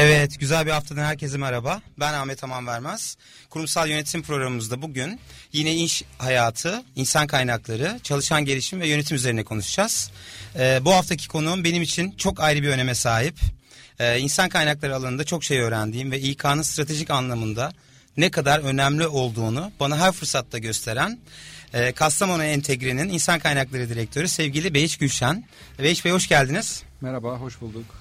Evet, güzel bir haftadan herkese merhaba. Ben Ahmet Aman Vermez. Kurumsal yönetim programımızda bugün yine iş hayatı, insan kaynakları, çalışan gelişim ve yönetim üzerine konuşacağız. Ee, bu haftaki konuğum benim için çok ayrı bir öneme sahip. Ee, insan kaynakları alanında çok şey öğrendiğim ve İK'nın stratejik anlamında ne kadar önemli olduğunu bana her fırsatta gösteren e, Kastamonu Entegre'nin insan kaynakları direktörü sevgili Beyiç Gülşen. Beyiç Bey hoş geldiniz. Merhaba, hoş bulduk.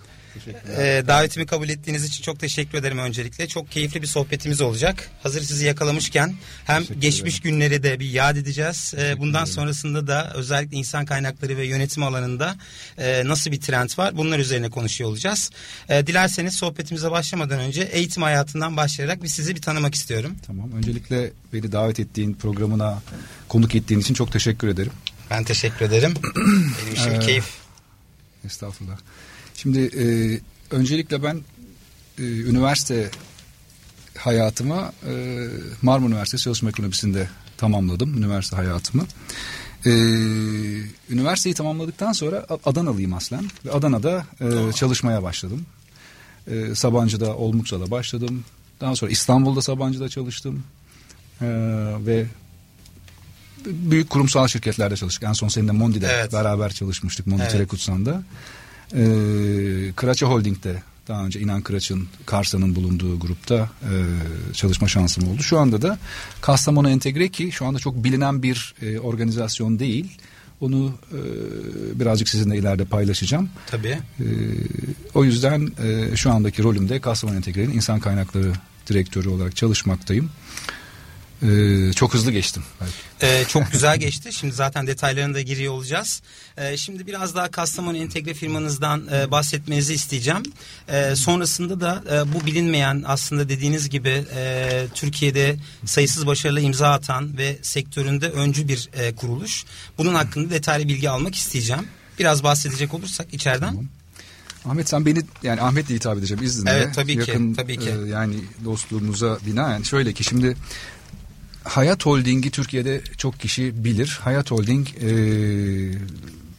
Ee, davetimi kabul ettiğiniz için çok teşekkür ederim öncelikle. Çok keyifli bir sohbetimiz olacak. Hazır sizi yakalamışken hem geçmiş günleri de bir yad edeceğiz. Ee, bundan sonrasında da özellikle insan kaynakları ve yönetim alanında e, nasıl bir trend var bunlar üzerine konuşuyor olacağız. E, dilerseniz sohbetimize başlamadan önce eğitim hayatından başlayarak bir sizi bir tanımak istiyorum. Tamam. Öncelikle beni davet ettiğin programına konuk ettiğin için çok teşekkür ederim. Ben teşekkür ederim. Benim için bir keyif. Estağfurullah. Şimdi e, öncelikle ben e, üniversite hayatımı e, Marmara Üniversitesi Çalışma Ekonomisi'nde tamamladım üniversite hayatımı. E, üniversiteyi tamamladıktan sonra Adanalıyım aslen ve Adana'da e, çalışmaya başladım. E, Sabancı'da, Olmut'ta başladım. Daha sonra İstanbul'da Sabancı'da çalıştım e, ve büyük kurumsal şirketlerde çalıştık. En son seninle Mondi'de evet. beraber çalışmıştık Mondi evet. Telekutsan'da. E, Kıraça Holding'de daha önce İnan Kıraç'ın Karsa'nın bulunduğu grupta e, çalışma şansım oldu. Şu anda da Kastamonu Entegre ki şu anda çok bilinen bir e, organizasyon değil. Onu e, birazcık sizinle ileride paylaşacağım. Tabii. E, o yüzden e, şu andaki rolümde Kastamonu Entegre'nin insan kaynakları direktörü olarak çalışmaktayım. Ee, çok hızlı geçtim. Ee, çok güzel geçti. Şimdi zaten detaylarına da giriyor olacağız. Ee, şimdi biraz daha Kastamonu Entegre firmanızdan e, bahsetmenizi isteyeceğim. Ee, sonrasında da e, bu bilinmeyen aslında dediğiniz gibi e, Türkiye'de sayısız başarılı imza atan ve sektöründe öncü bir e, kuruluş. Bunun hakkında detaylı bilgi almak isteyeceğim. Biraz bahsedecek olursak içeriden. Tamam. Ahmet sen beni yani Ahmet diye hitap edeceğim izninle. Evet tabii Yakın, ki. Tabii ki. E, yani dostluğumuza binaen şöyle ki şimdi Hayat Holding'i Türkiye'de çok kişi bilir. Hayat Holding e,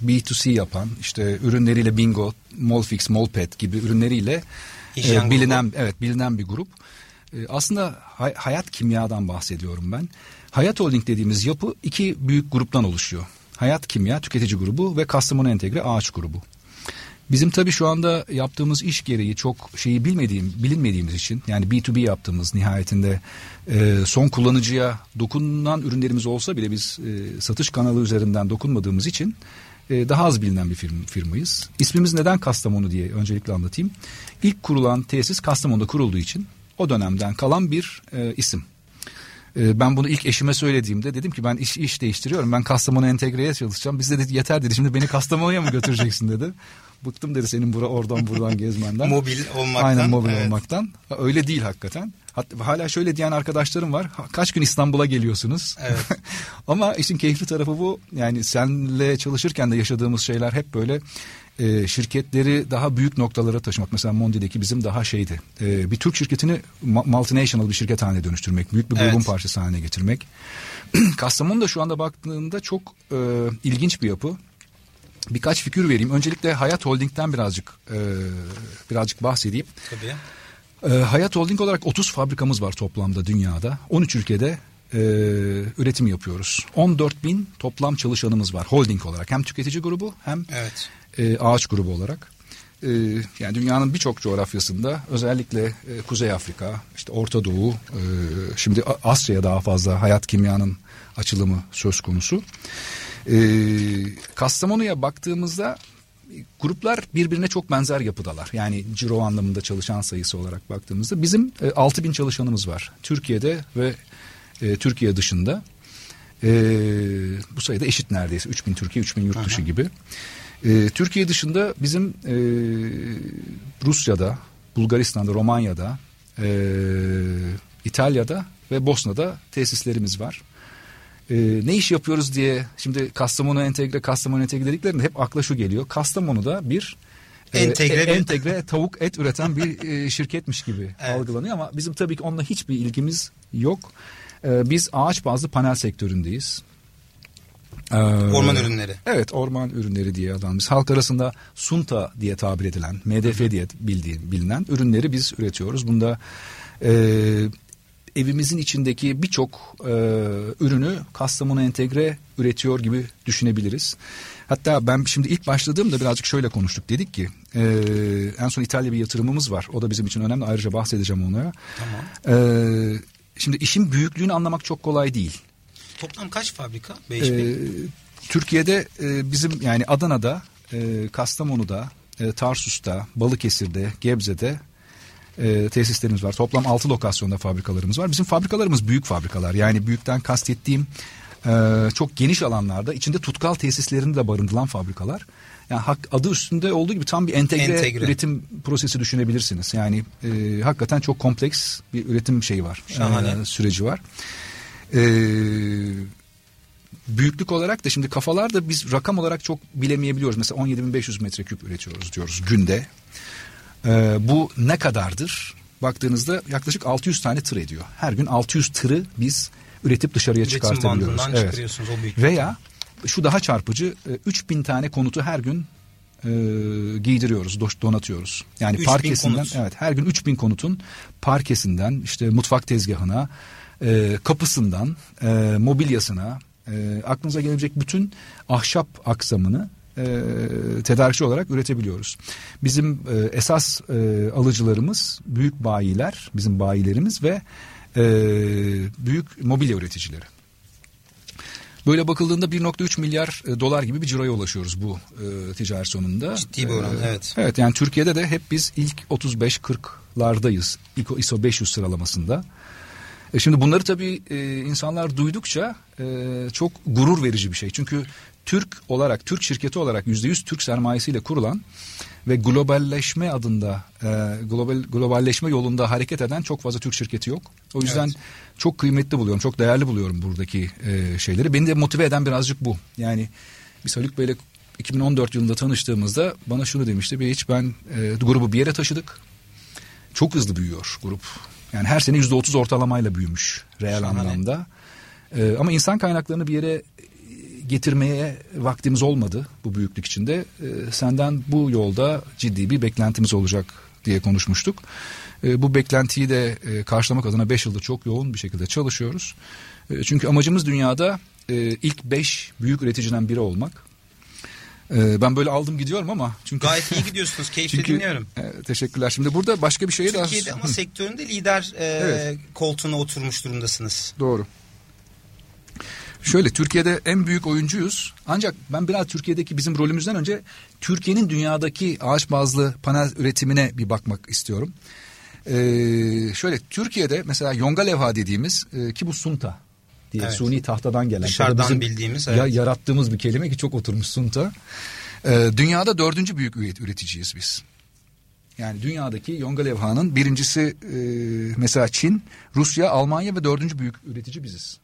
B2C yapan işte ürünleriyle Bingo, Molfix, Molpet gibi ürünleriyle e, bilinen grubu. evet bilinen bir grup. E, aslında hay, hayat kimyadan bahsediyorum ben. Hayat Holding dediğimiz yapı iki büyük gruptan oluşuyor. Hayat Kimya Tüketici Grubu ve Kastamonu Entegre Ağaç Grubu. Bizim tabii şu anda yaptığımız iş gereği çok şeyi bilmediğim, bilinmediğimiz için yani B2B yaptığımız nihayetinde e, son kullanıcıya dokunan ürünlerimiz olsa bile biz e, satış kanalı üzerinden dokunmadığımız için e, daha az bilinen bir firm, firmayız. İsmimiz neden Kastamonu diye öncelikle anlatayım. İlk kurulan tesis Kastamonu'da kurulduğu için o dönemden kalan bir e, isim. E, ben bunu ilk eşime söylediğimde dedim ki ben iş, iş değiştiriyorum. Ben Kastamonu entegreye çalışacağım. Biz de dedi, yeter dedi şimdi beni Kastamonu'ya mı götüreceksin dedi. Bıktım dedi senin bura oradan buradan gezmenden. mobil olmaktan. Aynen mobil evet. olmaktan. Öyle değil hakikaten. Hatta hala şöyle diyen arkadaşlarım var. Kaç gün İstanbul'a geliyorsunuz? Evet. Ama işin keyifli tarafı bu. Yani senle çalışırken de yaşadığımız şeyler hep böyle e, şirketleri daha büyük noktalara taşımak. Mesela Mondi'deki bizim daha şeydi. E, bir Türk şirketini multinational bir şirket haline dönüştürmek. Büyük bir grubun evet. parçası haline getirmek. Kastamonu da şu anda baktığında çok e, ilginç bir yapı birkaç fikir vereyim. Öncelikle Hayat Holding'den birazcık e, birazcık bahsedeyim. Tabii. E, Hayat Holding olarak 30 fabrikamız var toplamda dünyada. 13 ülkede e, üretim yapıyoruz. 14 bin toplam çalışanımız var holding olarak. Hem tüketici grubu hem evet. e, ağaç grubu olarak. E, yani dünyanın birçok coğrafyasında özellikle e, Kuzey Afrika, işte Orta Doğu, e, şimdi Asya'ya daha fazla hayat kimyanın açılımı söz konusu. Ee, Kastamonu'ya baktığımızda gruplar birbirine çok benzer yapıdalar. Yani ciro anlamında çalışan sayısı olarak baktığımızda bizim e, 6 bin çalışanımız var. Türkiye'de ve e, Türkiye dışında. E, bu sayıda eşit neredeyse. 3 bin Türkiye, 3 bin yurt dışı Aha. gibi. E, Türkiye dışında bizim e, Rusya'da, Bulgaristan'da, Romanya'da, e, İtalya'da ve Bosna'da tesislerimiz var e, ne iş yapıyoruz diye şimdi Kastamonu entegre Kastamonu entegre dediklerinde hep akla şu geliyor. Kastamonu'da bir e, entegre, e, entegre tavuk et üreten bir e, şirketmiş gibi evet. algılanıyor ama bizim tabii ki onunla hiçbir ilgimiz yok. E, biz ağaç bazlı panel sektöründeyiz. Ee, orman ürünleri. Evet orman ürünleri diye adlandırıyoruz. Halk arasında sunta diye tabir edilen, MDF diye bildiğin, bilinen ürünleri biz üretiyoruz. Bunda e, evimizin içindeki birçok e, ürünü Kastamonu entegre üretiyor gibi düşünebiliriz. Hatta ben şimdi ilk başladığımda birazcık şöyle konuştuk. Dedik ki e, en son İtalya bir yatırımımız var. O da bizim için önemli. Ayrıca bahsedeceğim ona. Tamam. E, şimdi işin büyüklüğünü anlamak çok kolay değil. Toplam kaç fabrika? 5 e, Türkiye'de e, bizim yani Adana'da, e, Kastamonu'da, e, Tarsus'ta, Balıkesir'de, Gebze'de e, tesislerimiz var. Toplam 6 lokasyonda fabrikalarımız var. Bizim fabrikalarımız büyük fabrikalar. Yani büyükten kastettiğim e, çok geniş alanlarda içinde tutkal tesislerini de barındıran fabrikalar. Yani hak, adı üstünde olduğu gibi tam bir entegre, entegre. üretim prosesi düşünebilirsiniz. Yani e, hakikaten çok kompleks bir üretim şeyi var. Şahane. E, süreci var. E, büyüklük olarak da şimdi kafalarda biz rakam olarak çok bilemeyebiliyoruz. Mesela 17.500 metreküp üretiyoruz diyoruz günde. Ee, bu ne kadardır? Baktığınızda yaklaşık 600 tane tır ediyor. Her gün 600 tırı biz üretip dışarıya Üretim çıkartabiliyoruz. Evet. Veya şu daha çarpıcı 3000 e, tane konutu her gün e, giydiriyoruz, donatıyoruz. Yani parkesinden konut. evet her gün 3000 konutun parkesinden işte mutfak tezgahına, e, kapısından, e, mobilyasına, e, aklınıza gelebilecek bütün ahşap aksamını e, tedarikçi olarak üretebiliyoruz. Bizim e, esas e, alıcılarımız büyük bayiler, bizim bayilerimiz ve e, büyük mobilya üreticileri. Böyle bakıldığında 1.3 milyar e, dolar gibi bir ciroya ulaşıyoruz bu e, ticaret sonunda. Ciddi bir oran e, evet. Evet yani Türkiye'de de hep biz ilk 35-40'lardayız ISO 500 sıralamasında. E şimdi bunları tabii e, insanlar duydukça e, çok gurur verici bir şey. Çünkü Türk olarak, Türk şirketi olarak yüzde yüz Türk sermayesiyle kurulan ve globalleşme adında, e, global globalleşme yolunda hareket eden çok fazla Türk şirketi yok. O yüzden evet. çok kıymetli buluyorum, çok değerli buluyorum buradaki e, şeyleri. Beni de motive eden birazcık bu. Yani biz Haluk Bey'le 2014 yılında tanıştığımızda bana şunu demişti. Bir hiç ben e, grubu bir yere taşıdık. Çok hızlı büyüyor grup. Yani her sene yüzde otuz ortalamayla büyümüş reel Şahane. anlamda. Ee, ama insan kaynaklarını bir yere getirmeye vaktimiz olmadı bu büyüklük içinde. Ee, senden bu yolda ciddi bir beklentimiz olacak diye konuşmuştuk. Ee, bu beklentiyi de e, karşılamak adına beş yıldır çok yoğun bir şekilde çalışıyoruz. Ee, çünkü amacımız dünyada e, ilk beş büyük üreticiden biri olmak. Ee, ben böyle aldım gidiyorum ama çünkü gayet iyi gidiyorsunuz. Keyifli çünkü, dinliyorum. E, teşekkürler. Şimdi burada başka bir şeye daha Türkiye'de ama sektöründe lider e, evet. koltuğuna oturmuş durumdasınız. Doğru. Şöyle Türkiye'de en büyük oyuncuyuz. Ancak ben biraz Türkiye'deki bizim rolümüzden önce Türkiye'nin dünyadaki ağaç bazlı panel üretimine bir bakmak istiyorum. Ee, şöyle Türkiye'de mesela yonga levha dediğimiz e, ki bu sunta diye evet. suni tahtadan gelen. Dışarıdan bizim bildiğimiz. Evet. Ya, yarattığımız bir kelime ki çok oturmuş sunta. Ee, dünyada dördüncü büyük üreticiyiz biz. Yani dünyadaki yonga levhanın birincisi e, mesela Çin, Rusya, Almanya ve dördüncü büyük üretici biziz.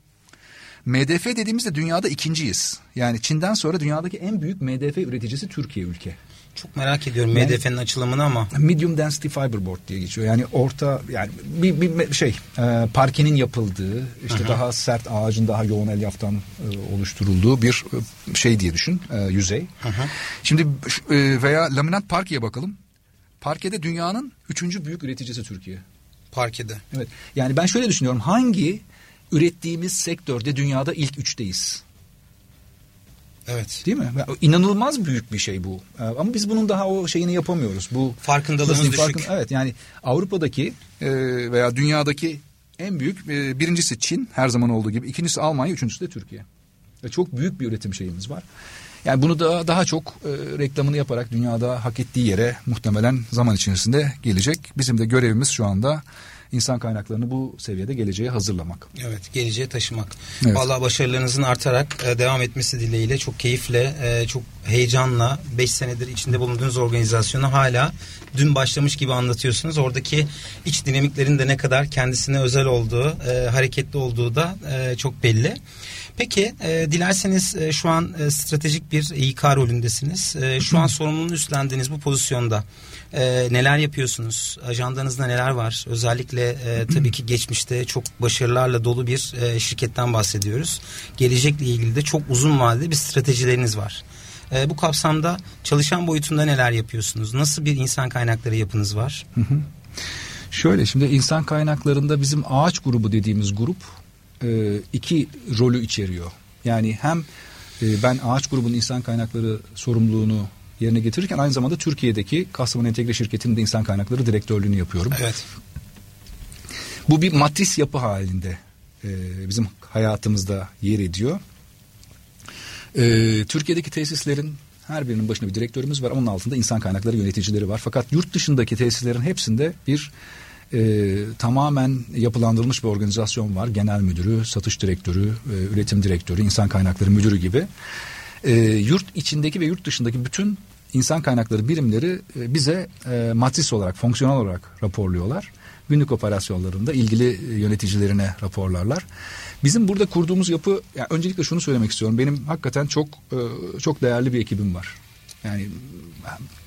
MDF dediğimizde dünyada ikinciyiz. Yani Çin'den sonra dünyadaki en büyük MDF üreticisi Türkiye ülke. Çok merak ediyorum MDF'nin açılımını ama. Medium Density Fiberboard diye geçiyor. Yani orta yani bir, bir şey e, parkenin yapıldığı işte Hı-hı. daha sert ağacın daha yoğun elyaftan e, oluşturulduğu bir e, şey diye düşün e, yüzey. Hı-hı. Şimdi e, veya laminat parkeye bakalım. Parkede dünyanın üçüncü büyük üreticisi Türkiye. Parkede. Evet. Yani ben şöyle düşünüyorum. Hangi ürettiğimiz sektörde dünyada ilk üçteyiz? Evet. Değil mi? İnanılmaz büyük bir şey bu. Ee, ama biz bunun daha o şeyini yapamıyoruz. Bu farkındalığımız düşük. Farkın, evet yani Avrupa'daki e, veya dünyadaki en büyük e, birincisi Çin her zaman olduğu gibi. ikincisi Almanya, üçüncüsü de Türkiye. Çok büyük bir üretim şeyimiz var. Yani bunu da daha çok e, reklamını yaparak dünyada hak ettiği yere muhtemelen zaman içerisinde gelecek. Bizim de görevimiz şu anda insan kaynaklarını bu seviyede geleceğe hazırlamak. Evet, geleceğe taşımak. Evet. Vallahi başarılarınızın artarak e, devam etmesi dileğiyle çok keyifle, e, çok heyecanla 5 senedir içinde bulunduğunuz organizasyonu hala dün başlamış gibi anlatıyorsunuz. Oradaki iç dinamiklerin de ne kadar kendisine özel olduğu, e, hareketli olduğu da çok belli. Peki e, dilerseniz e, şu an e, stratejik bir İK rolündesiniz. E, şu an sorumluluğunu üstlendiğiniz bu pozisyonda e, neler yapıyorsunuz? Ajandanızda neler var? Özellikle e, tabii ki geçmişte çok başarılarla dolu bir e, şirketten bahsediyoruz. Gelecekle ilgili de çok uzun vadeli bir stratejileriniz var. E, bu kapsamda çalışan boyutunda neler yapıyorsunuz? Nasıl bir insan kaynakları yapınız var? Şöyle şimdi insan kaynaklarında bizim ağaç grubu dediğimiz grup e, iki rolü içeriyor. Yani hem e, ben ağaç grubunun insan kaynakları sorumluluğunu yerine getirirken aynı zamanda Türkiye'deki Kastamonu Entegre Şirketi'nin de insan kaynakları direktörlüğünü yapıyorum. Evet. Bu bir matris yapı halinde e, bizim hayatımızda yer ediyor. E, Türkiye'deki tesislerin her birinin başında bir direktörümüz var. Onun altında insan kaynakları yöneticileri var. Fakat yurt dışındaki tesislerin hepsinde bir e, tamamen yapılandırılmış bir organizasyon var. Genel müdürü, satış direktörü, e, üretim direktörü, insan kaynakları müdürü gibi. E, yurt içindeki ve yurt dışındaki bütün insan kaynakları birimleri e, bize e, matris olarak, fonksiyonel olarak raporluyorlar. Günlük operasyonlarında ilgili yöneticilerine raporlarlar. Bizim burada kurduğumuz yapı, yani öncelikle şunu söylemek istiyorum. Benim hakikaten çok e, çok değerli bir ekibim var. Yani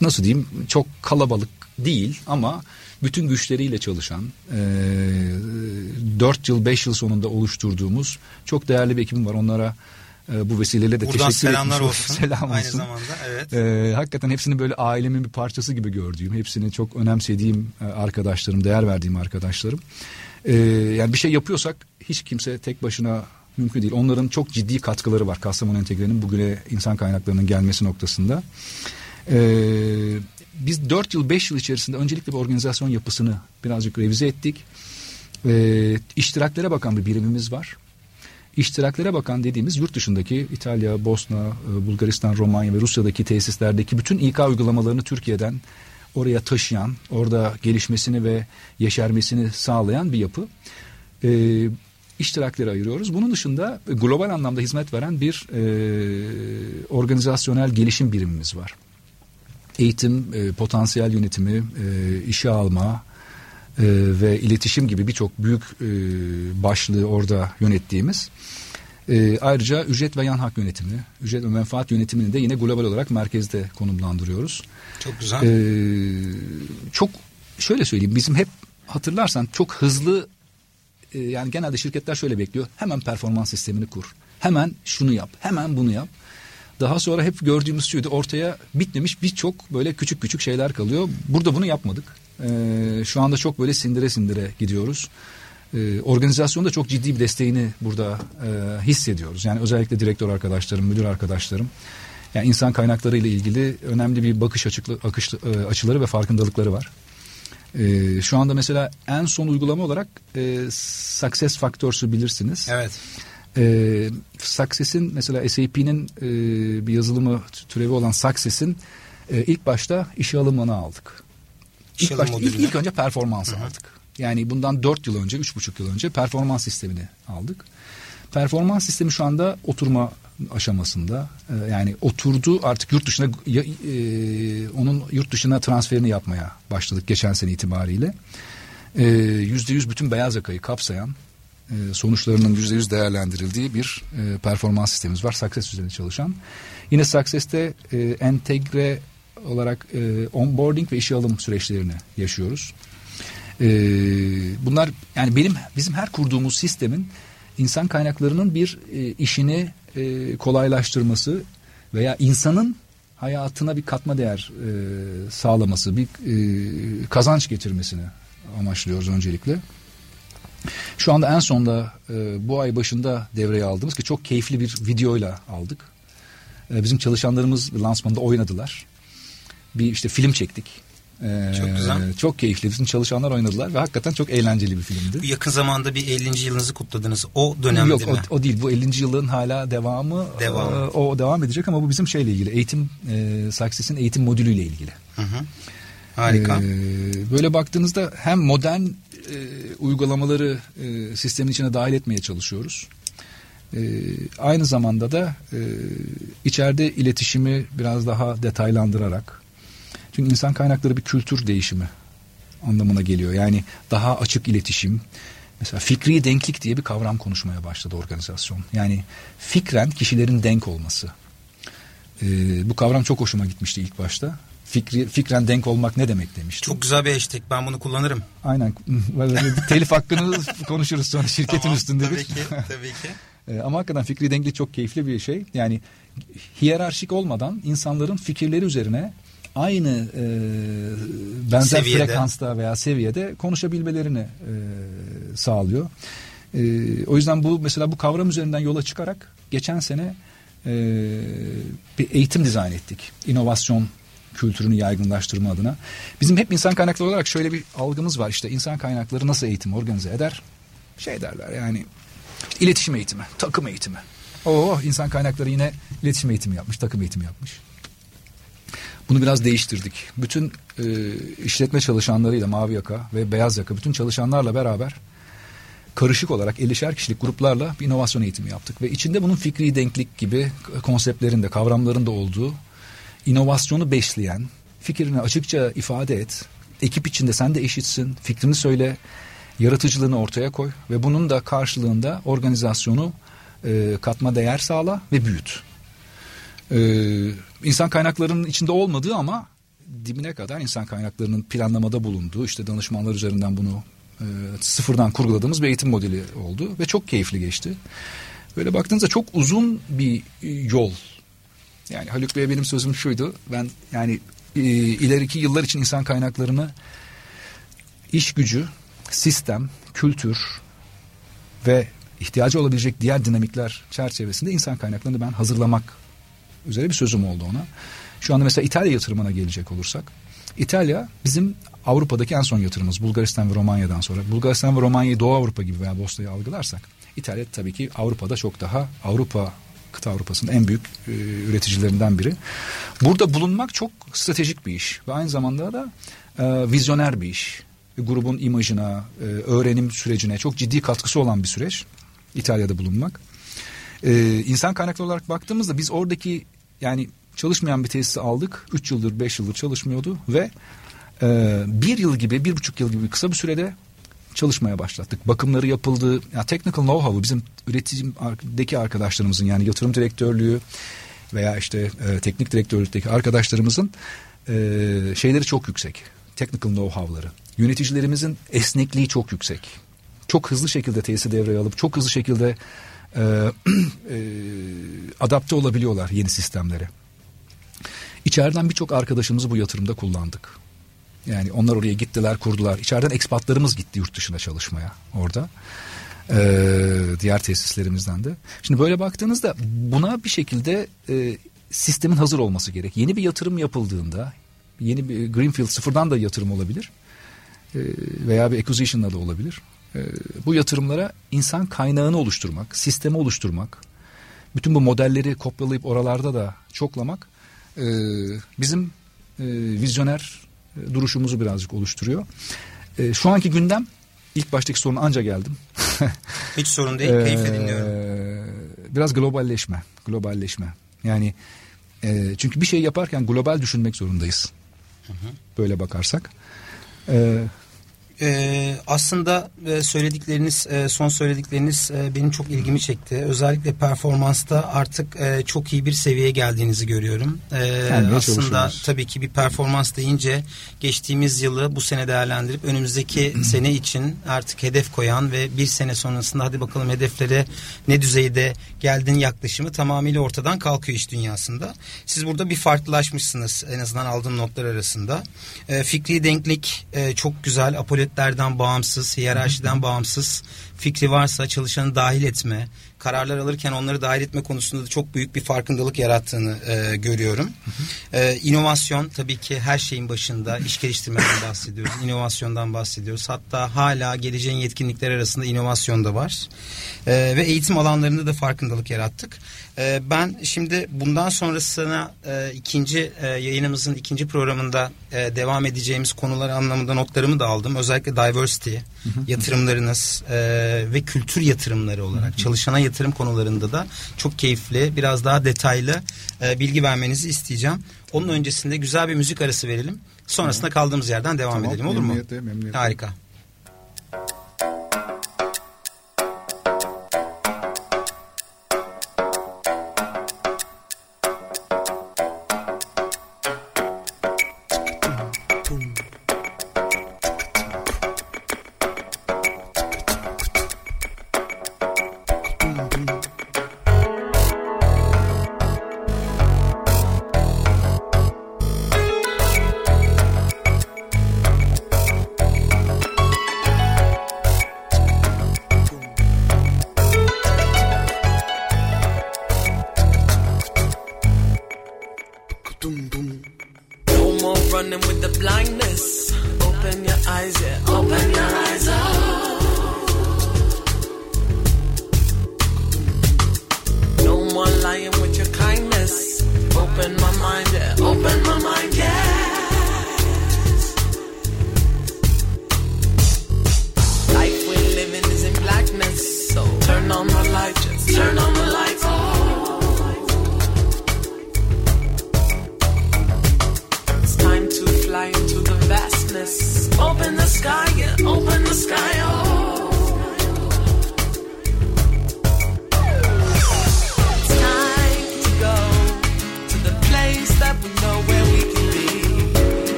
nasıl diyeyim çok kalabalık değil ama bütün güçleriyle çalışan e, 4 yıl 5 yıl sonunda oluşturduğumuz çok değerli bir ekibim var. Onlara e, bu vesileyle de Buradan teşekkür selamlar etmiş olsun. Selam olsun. Aynı zamanda evet. E, hakikaten hepsini böyle ailemin bir parçası gibi gördüğüm, hepsini çok önemsediğim arkadaşlarım, değer verdiğim arkadaşlarım. E, yani bir şey yapıyorsak hiç kimse tek başına mümkün değil. Onların çok ciddi katkıları var Kastamonu Entegre'nin bugüne insan kaynaklarının gelmesi noktasında. Ee, biz 4 yıl 5 yıl içerisinde öncelikle bir organizasyon yapısını birazcık revize ettik. Ee, iştiraklere bakan bir birimimiz var. İştiraklere bakan dediğimiz yurt dışındaki İtalya, Bosna, e, Bulgaristan, Romanya ve Rusya'daki tesislerdeki bütün İK uygulamalarını Türkiye'den oraya taşıyan, orada gelişmesini ve yeşermesini sağlayan bir yapı. Ee, iştirakleri ayırıyoruz. Bunun dışında global anlamda hizmet veren bir e, organizasyonel gelişim birimimiz var. Eğitim, e, potansiyel yönetimi, e, işe alma e, ve iletişim gibi birçok büyük e, başlığı orada yönettiğimiz. E, ayrıca ücret ve yan hak yönetimi, ücret ve menfaat yönetimini de yine global olarak merkezde konumlandırıyoruz. Çok güzel. E, çok şöyle söyleyeyim bizim hep hatırlarsan çok hızlı e, yani genelde şirketler şöyle bekliyor. Hemen performans sistemini kur. Hemen şunu yap. Hemen bunu yap. Daha sonra hep gördüğümüz şuydu. Ortaya bitmemiş birçok böyle küçük küçük şeyler kalıyor. Burada bunu yapmadık. Ee, şu anda çok böyle sindire sindire gidiyoruz. Ee, organizasyonda çok ciddi bir desteğini burada e, hissediyoruz. Yani özellikle direktör arkadaşlarım, müdür arkadaşlarım. Yani insan kaynakları ile ilgili önemli bir bakış açıklı, akış, e, açıları ve farkındalıkları var. Ee, şu anda mesela en son uygulama olarak e, Success Factors'u bilirsiniz. Evet. Ee, Success'in mesela SAP'nin e, bir yazılımı türevi olan Success'in e, ilk başta işe alımını aldık. İlk, başta, ilk, ilk önce performansı aldık. Yani bundan 4 yıl önce, 3,5 yıl önce performans sistemini aldık. Performans sistemi şu anda oturma aşamasında. Ee, yani oturdu artık yurt dışına e, onun yurt dışına transferini yapmaya başladık geçen sene itibariyle. Ee, Yüzde yüz bütün beyaz yakayı kapsayan e, sonuçlarının yüzde yüz değerlendirildiği bir e, performans sistemimiz var. Success üzerinde çalışan. Yine Success'te e, entegre olarak e, onboarding ve işe alım süreçlerini yaşıyoruz. E, bunlar yani benim bizim her kurduğumuz sistemin insan kaynaklarının bir e, işini e, kolaylaştırması veya insanın hayatına bir katma değer e, sağlaması, bir kazanç getirmesini amaçlıyoruz öncelikle. Şu anda en sonda e, bu ay başında devreye aldığımız ki çok keyifli bir videoyla aldık. Bizim çalışanlarımız lansmanında oynadılar. Bir işte film çektik. E, Çok güzel. Çok keyifli. Bizim çalışanlar oynadılar ve hakikaten çok eğlenceli bir filmdi. Bu yakın zamanda bir 50. yılınızı kutladınız. O dönemde Yok mi? o, o değil. Bu 50. yılın hala devamı. Devamı. e, o devam edecek ama bu bizim şeyle ilgili. Eğitim e, Success'in eğitim modülüyle ilgili. Hı hı. Harika. Ee, böyle baktığınızda hem modern e, uygulamaları e, sistemin içine dahil etmeye çalışıyoruz. E, aynı zamanda da e, içeride iletişimi biraz daha detaylandırarak. Çünkü insan kaynakları bir kültür değişimi anlamına geliyor. Yani daha açık iletişim. Mesela fikri denklik diye bir kavram konuşmaya başladı organizasyon. Yani fikren kişilerin denk olması. Ee, bu kavram çok hoşuma gitmişti ilk başta. Fikri, fikren denk olmak ne demek demiştim. Çok güzel bir hashtag ben bunu kullanırım. Aynen telif hakkını konuşuruz sonra şirketin tamam, üstünde. Tabii ki tabii ki. Ee, ama hakikaten fikri denklik çok keyifli bir şey. Yani hiyerarşik olmadan insanların fikirleri üzerine aynı e, benzer seviyede. frekansta veya seviyede konuşabilmelerini e, sağlıyor. E, o yüzden bu mesela bu kavram üzerinden yola çıkarak geçen sene e, bir eğitim dizayn ettik. İnovasyon kültürünü yaygınlaştırma adına. Bizim hep insan kaynakları olarak şöyle bir algımız var. İşte insan kaynakları nasıl eğitim organize eder? Şey derler yani iletişim eğitimi, takım eğitimi. Oo insan kaynakları yine iletişim eğitimi yapmış, takım eğitimi yapmış. Bunu biraz değiştirdik. Bütün e, işletme çalışanlarıyla mavi yaka ve beyaz yaka bütün çalışanlarla beraber karışık olarak 50'şer kişilik gruplarla bir inovasyon eğitimi yaptık. Ve içinde bunun fikri denklik gibi konseptlerinde, kavramlarında olduğu inovasyonu besleyen, fikrini açıkça ifade et, ekip içinde sen de eşitsin, fikrini söyle, yaratıcılığını ortaya koy ve bunun da karşılığında organizasyonu e, katma değer sağla ve büyüt. E, insan kaynaklarının içinde olmadığı ama dibine kadar insan kaynaklarının planlamada bulunduğu işte danışmanlar üzerinden bunu e, sıfırdan kurguladığımız bir eğitim modeli oldu ve çok keyifli geçti. Böyle baktığınızda çok uzun bir yol. Yani Haluk Bey'e benim sözüm şuydu. Ben yani e, ileriki yıllar için insan kaynaklarını iş gücü, sistem, kültür ve ihtiyacı olabilecek diğer dinamikler çerçevesinde insan kaynaklarını ben hazırlamak üzere bir sözüm oldu ona. Şu anda mesela İtalya yatırımına gelecek olursak. İtalya bizim Avrupa'daki en son yatırımımız Bulgaristan ve Romanya'dan sonra. Bulgaristan ve Romanya'yı Doğu Avrupa gibi veya Bosna'yı algılarsak İtalya tabii ki Avrupa'da çok daha Avrupa kıta Avrupa'sının en büyük e, üreticilerinden biri. Burada bulunmak çok stratejik bir iş ve aynı zamanda da e, vizyoner bir iş. Grubun imajına, e, öğrenim sürecine çok ciddi katkısı olan bir süreç. İtalya'da bulunmak. E, insan kaynaklı olarak baktığımızda biz oradaki yani çalışmayan bir tesisi aldık. Üç yıldır, beş yıldır çalışmıyordu ve e, bir yıl gibi, bir buçuk yıl gibi kısa bir sürede çalışmaya başlattık. Bakımları yapıldı. Ya technical know-how'u bizim üretimdeki arkadaşlarımızın yani yatırım direktörlüğü veya işte e, teknik direktörlükteki arkadaşlarımızın e, şeyleri çok yüksek. Technical know-how'ları. Yöneticilerimizin esnekliği çok yüksek. Çok hızlı şekilde tesisi devreye alıp çok hızlı şekilde e, e, adapte olabiliyorlar yeni sistemlere. İçeriden birçok arkadaşımızı bu yatırımda kullandık. Yani onlar oraya gittiler, kurdular. İçeriden ekspatlarımız gitti yurt dışına çalışmaya orada. Ee, diğer tesislerimizden de. Şimdi böyle baktığınızda buna bir şekilde e, sistemin hazır olması gerek. Yeni bir yatırım yapıldığında, yeni bir Greenfield sıfırdan da yatırım olabilir. E, veya bir acquisition'la da olabilir. E, bu yatırımlara insan kaynağını oluşturmak, sistemi oluşturmak, bütün bu modelleri kopyalayıp oralarda da çoklamak e, bizim e, vizyoner e, duruşumuzu birazcık oluşturuyor. Şu anki gündem ilk baştaki sorun anca geldim. Hiç sorun değil, e, keyifle dinliyorum. Biraz globalleşme, globalleşme. Yani çünkü bir şey yaparken global düşünmek zorundayız. Hı hı. Böyle bakarsak. Ee, aslında e, söyledikleriniz, e, son söyledikleriniz e, benim çok ilgimi çekti. Özellikle performansta artık çok iyi bir seviyeye geldiğinizi görüyorum. E, aslında tabii ki bir performans deyince geçtiğimiz yılı bu sene değerlendirip önümüzdeki sene için artık hedef koyan ve bir sene sonrasında hadi bakalım hedeflere ne düzeyde geldin yaklaşımı tamamıyla ortadan kalkıyor iş dünyasında. Siz burada bir farklılaşmışsınız en azından aldığım notlar arasında. E, fikri denklik çok güzel. Apollo devletlerden bağımsız, hiyerarşiden bağımsız fikri varsa çalışanı dahil etme, kararlar alırken onları dahil etme konusunda da çok büyük bir farkındalık yarattığını e, görüyorum. E, inovasyon tabii ki her şeyin başında iş geliştirmeden bahsediyoruz, inovasyondan bahsediyoruz. Hatta hala geleceğin yetkinlikler arasında inovasyon da var. E, ve eğitim alanlarında da farkındalık yarattık. E, ben şimdi bundan sonrasına e, ikinci e, yayınımızın ikinci programında e, devam edeceğimiz konular anlamında notlarımı da aldım. Özellikle diversity, yatırımlarınız e, ve kültür yatırımları olarak çalışana yatırım konularında da çok keyifli, biraz daha detaylı e, bilgi vermenizi isteyeceğim. Onun öncesinde güzel bir müzik arası verelim. Sonrasında kaldığımız yerden devam tamam, edelim olur mu? Memnuniyetle, memnuniyetle. Harika.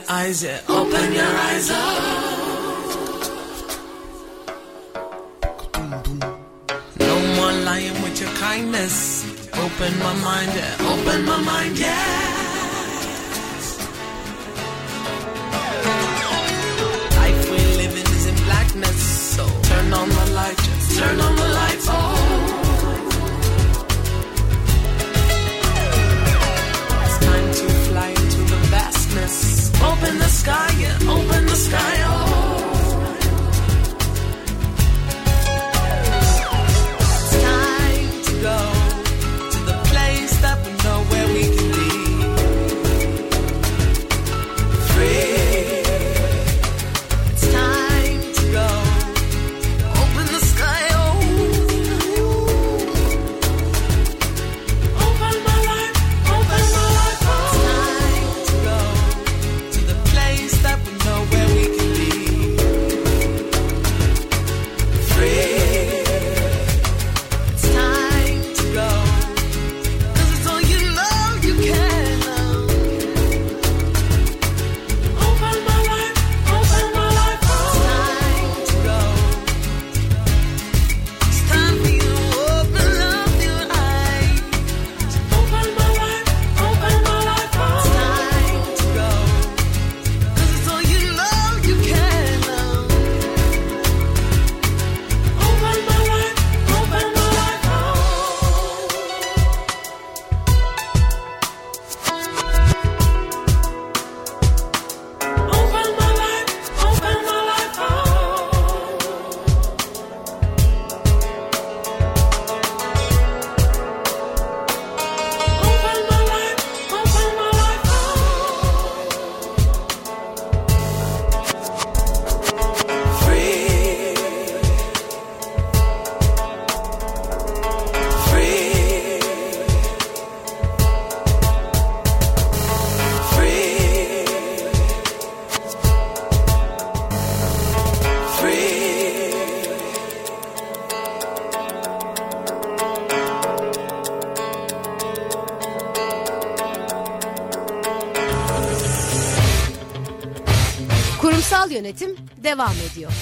your eyes, yeah. Open your eyes up. üretim devam ediyor.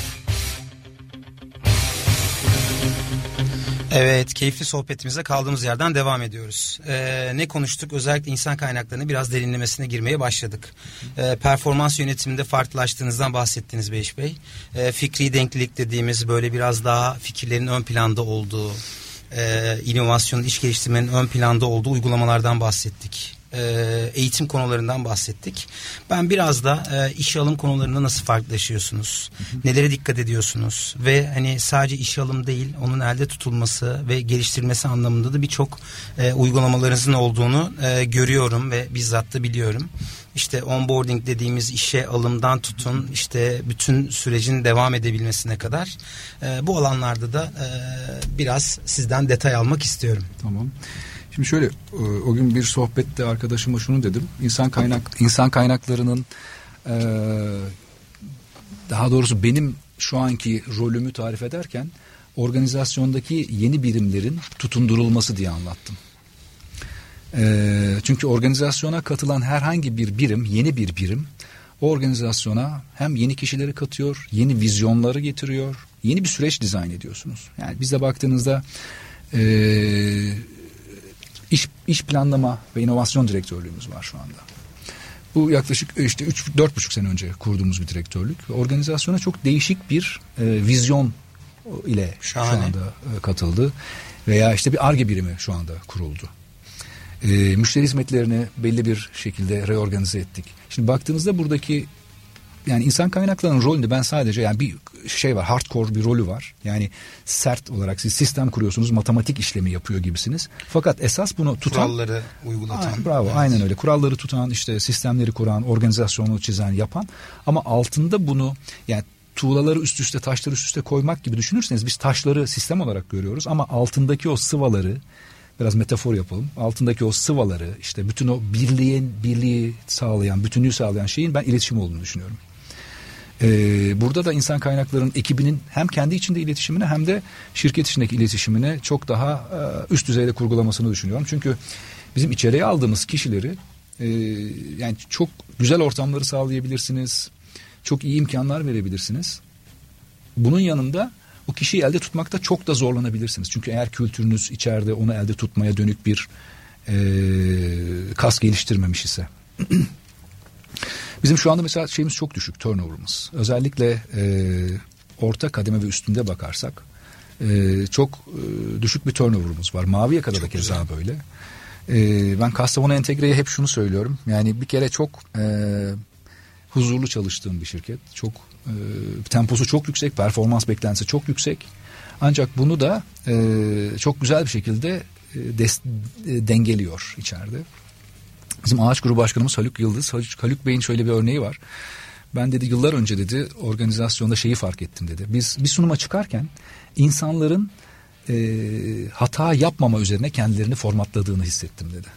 Evet, keyifli sohbetimize kaldığımız yerden devam ediyoruz. Ee, ne konuştuk? Özellikle insan kaynaklarını biraz derinlemesine girmeye başladık. Ee, performans yönetiminde farklılaştığınızdan bahsettiniz Beyiş Bey. Ee, fikri denklilik dediğimiz böyle biraz daha fikirlerin ön planda olduğu, ee, e, inovasyonun, iş geliştirmenin ön planda olduğu uygulamalardan bahsettik. E, eğitim konularından bahsettik. Ben biraz da e, işe alım konularında nasıl farklılaşıyorsunuz? Nelere dikkat ediyorsunuz? Ve hani sadece işe alım değil, onun elde tutulması ve geliştirilmesi anlamında da birçok e, uygulamalarınızın olduğunu e, görüyorum ve bizzat da biliyorum. İşte onboarding dediğimiz işe alımdan tutun işte bütün sürecin devam edebilmesine kadar e, bu alanlarda da e, biraz sizden detay almak istiyorum. Tamam. Şimdi şöyle e, o gün bir sohbette arkadaşıma şunu dedim. İnsan kaynak insan kaynaklarının e, daha doğrusu benim şu anki rolümü tarif ederken organizasyondaki yeni birimlerin tutundurulması diye anlattım. E, çünkü organizasyona katılan herhangi bir birim, yeni bir birim o organizasyona hem yeni kişileri katıyor, yeni vizyonları getiriyor, yeni bir süreç dizayn ediyorsunuz. Yani bize baktığınızda iş, iş planlama ve inovasyon direktörlüğümüz var şu anda. Bu yaklaşık işte 3-4,5 sene önce kurduğumuz bir direktörlük. Organizasyona çok değişik bir e, vizyon ile Şahane. şu anda e, katıldı. Veya işte bir ARGE birimi şu anda kuruldu. E, müşteri hizmetlerini belli bir şekilde reorganize ettik. Şimdi baktığınızda buradaki yani insan kaynaklarının rolünde ben sadece yani bir şey var hardcore bir rolü var. Yani sert olarak siz sistem kuruyorsunuz matematik işlemi yapıyor gibisiniz. Fakat esas bunu tutan Kuralları uygulatan. Aynen, bravo Evet. aynen öyle kuralları tutan işte sistemleri kuran organizasyonu çizen yapan ama altında bunu yani tuğlaları üst üste taşları üst üste koymak gibi düşünürseniz biz taşları sistem olarak görüyoruz ama altındaki o sıvaları biraz metafor yapalım. Altındaki o sıvaları işte bütün o birliğin birliği sağlayan, bütünlüğü sağlayan şeyin ben iletişim olduğunu düşünüyorum. Ee, burada da insan kaynaklarının ekibinin hem kendi içinde iletişimine hem de şirket içindeki iletişimine çok daha e, üst düzeyde kurgulamasını düşünüyorum. Çünkü bizim içeriye aldığımız kişileri e, yani çok güzel ortamları sağlayabilirsiniz. Çok iyi imkanlar verebilirsiniz. Bunun yanında o kişiyi elde tutmakta çok da zorlanabilirsiniz. Çünkü eğer kültürünüz içeride onu elde tutmaya dönük bir e, kas geliştirmemiş ise. Bizim şu anda mesela şeyimiz çok düşük turnover'ımız. Özellikle e, orta kademe ve üstünde bakarsak e, çok e, düşük bir turnover'ımız var. Mavi yakada da keza böyle. E, ben Kastamonu Entegre'ye hep şunu söylüyorum. Yani bir kere çok e, huzurlu çalıştığım bir şirket. Çok e, temposu çok yüksek, performans beklentisi çok yüksek. Ancak bunu da e, çok güzel bir şekilde e, des- e, dengeliyor içeride. Bizim ağaç grubu başkanımız Haluk Yıldız. Haluk, Haluk Bey'in şöyle bir örneği var. Ben dedi yıllar önce dedi organizasyonda şeyi fark ettim dedi. Biz bir sunuma çıkarken insanların e, hata yapmama üzerine kendilerini formatladığını hissettim dedi.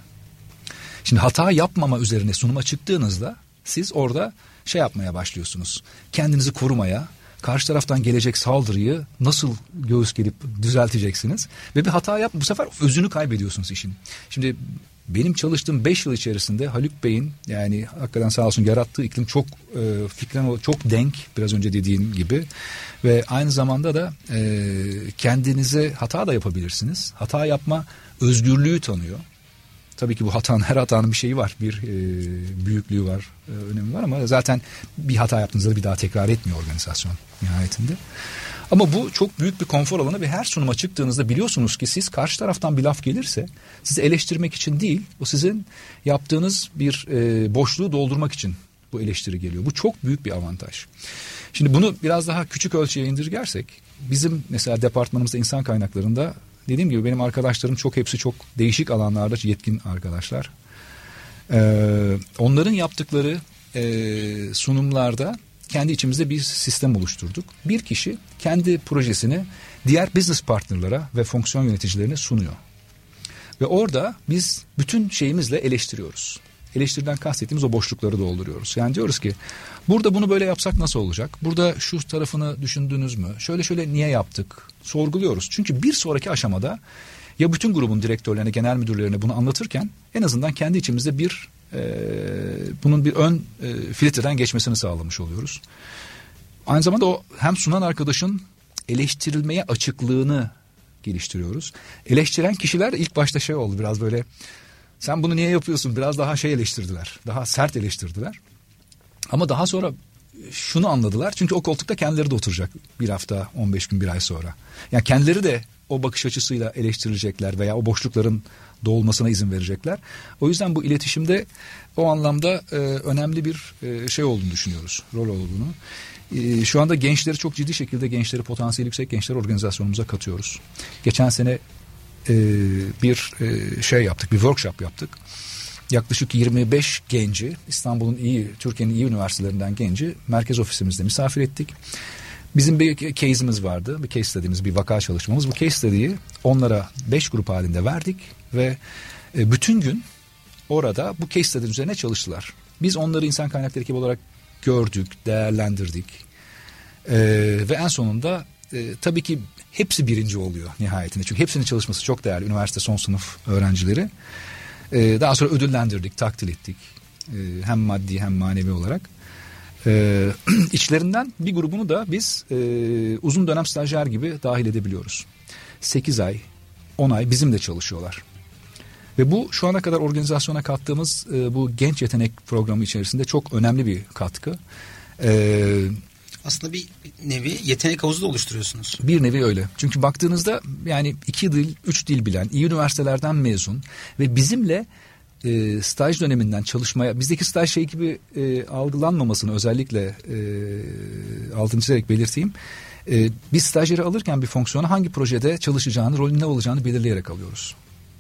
Şimdi hata yapmama üzerine sunuma çıktığınızda siz orada şey yapmaya başlıyorsunuz. Kendinizi korumaya, karşı taraftan gelecek saldırıyı nasıl göğüs gelip düzelteceksiniz ve bir hata yap bu sefer özünü kaybediyorsunuz işin. Şimdi benim çalıştığım 5 yıl içerisinde Haluk Bey'in yani hakikaten sağ olsun yarattığı iklim çok e, fikren çok denk biraz önce dediğim gibi ve aynı zamanda da e, kendinize hata da yapabilirsiniz. Hata yapma özgürlüğü tanıyor. Tabii ki bu hatanın her hatanın bir şeyi var. Bir e, büyüklüğü var, e, önemi var ama zaten bir hata yaptığınızda bir daha tekrar etmiyor organizasyon nihayetinde. Ama bu çok büyük bir konfor alanı ve her sunuma çıktığınızda biliyorsunuz ki siz karşı taraftan bir laf gelirse sizi eleştirmek için değil, o sizin yaptığınız bir e, boşluğu doldurmak için bu eleştiri geliyor. Bu çok büyük bir avantaj. Şimdi bunu biraz daha küçük ölçüye indirgersek bizim mesela departmanımızda insan kaynaklarında dediğim gibi benim arkadaşlarım çok hepsi çok değişik alanlarda yetkin arkadaşlar. Ee, onların yaptıkları e, sunumlarda kendi içimizde bir sistem oluşturduk. Bir kişi kendi projesini diğer business partnerlara ve fonksiyon yöneticilerine sunuyor. Ve orada biz bütün şeyimizle eleştiriyoruz. Eleştiriden kastettiğimiz o boşlukları dolduruyoruz. Yani diyoruz ki burada bunu böyle yapsak nasıl olacak? Burada şu tarafını düşündünüz mü? Şöyle şöyle niye yaptık? Sorguluyoruz. Çünkü bir sonraki aşamada ya bütün grubun direktörlerine, genel müdürlerine bunu anlatırken en azından kendi içimizde bir e, bunun bir ön e, filtreden geçmesini sağlamış oluyoruz. Aynı zamanda o hem sunan arkadaşın eleştirilmeye açıklığını geliştiriyoruz. Eleştiren kişiler ilk başta şey oldu biraz böyle sen bunu niye yapıyorsun biraz daha şey eleştirdiler. Daha sert eleştirdiler. Ama daha sonra şunu anladılar. Çünkü o koltukta kendileri de oturacak bir hafta 15 gün bir ay sonra. Yani kendileri de o bakış açısıyla eleştirilecekler veya o boşlukların dolmasına izin verecekler. O yüzden bu iletişimde o anlamda e, önemli bir e, şey olduğunu düşünüyoruz, rol olduğunu. E, şu anda gençleri çok ciddi şekilde gençleri potansiyeli yüksek gençleri organizasyonumuza katıyoruz. Geçen sene e, bir e, şey yaptık, bir workshop yaptık. Yaklaşık 25 genci İstanbul'un iyi, Türkiye'nin iyi üniversitelerinden genci merkez ofisimizde misafir ettik. Bizim bir case'imiz vardı. Bir case study'miz, bir vaka çalışmamız. Bu case study'yi onlara 5 grup halinde verdik ve e, bütün gün orada bu case study üzerine çalıştılar. Biz onları insan kaynakları ekibi olarak gördük, değerlendirdik. E, ve en sonunda e, tabii ki hepsi birinci oluyor nihayetinde. Çünkü hepsinin çalışması çok değerli. Üniversite son sınıf öğrencileri. E, daha sonra ödüllendirdik, takdir ettik. E, hem maddi hem manevi olarak. E, içlerinden bir grubunu da biz e, uzun dönem stajyer gibi dahil edebiliyoruz. 8 ay, 10 ay bizimle çalışıyorlar. Ve bu şu ana kadar organizasyona kattığımız e, bu genç yetenek programı içerisinde çok önemli bir katkı. E, Aslında bir nevi yetenek havuzu da oluşturuyorsunuz. bir nevi öyle. Çünkü baktığınızda yani iki dil, üç dil bilen, iyi üniversitelerden mezun ve bizimle e, staj döneminden çalışmaya, bizdeki staj şey gibi e, algılanmamasını özellikle e, altını çizerek belirteyim. E, biz stajyeri alırken bir fonksiyona hangi projede çalışacağını, rolün ne olacağını belirleyerek alıyoruz.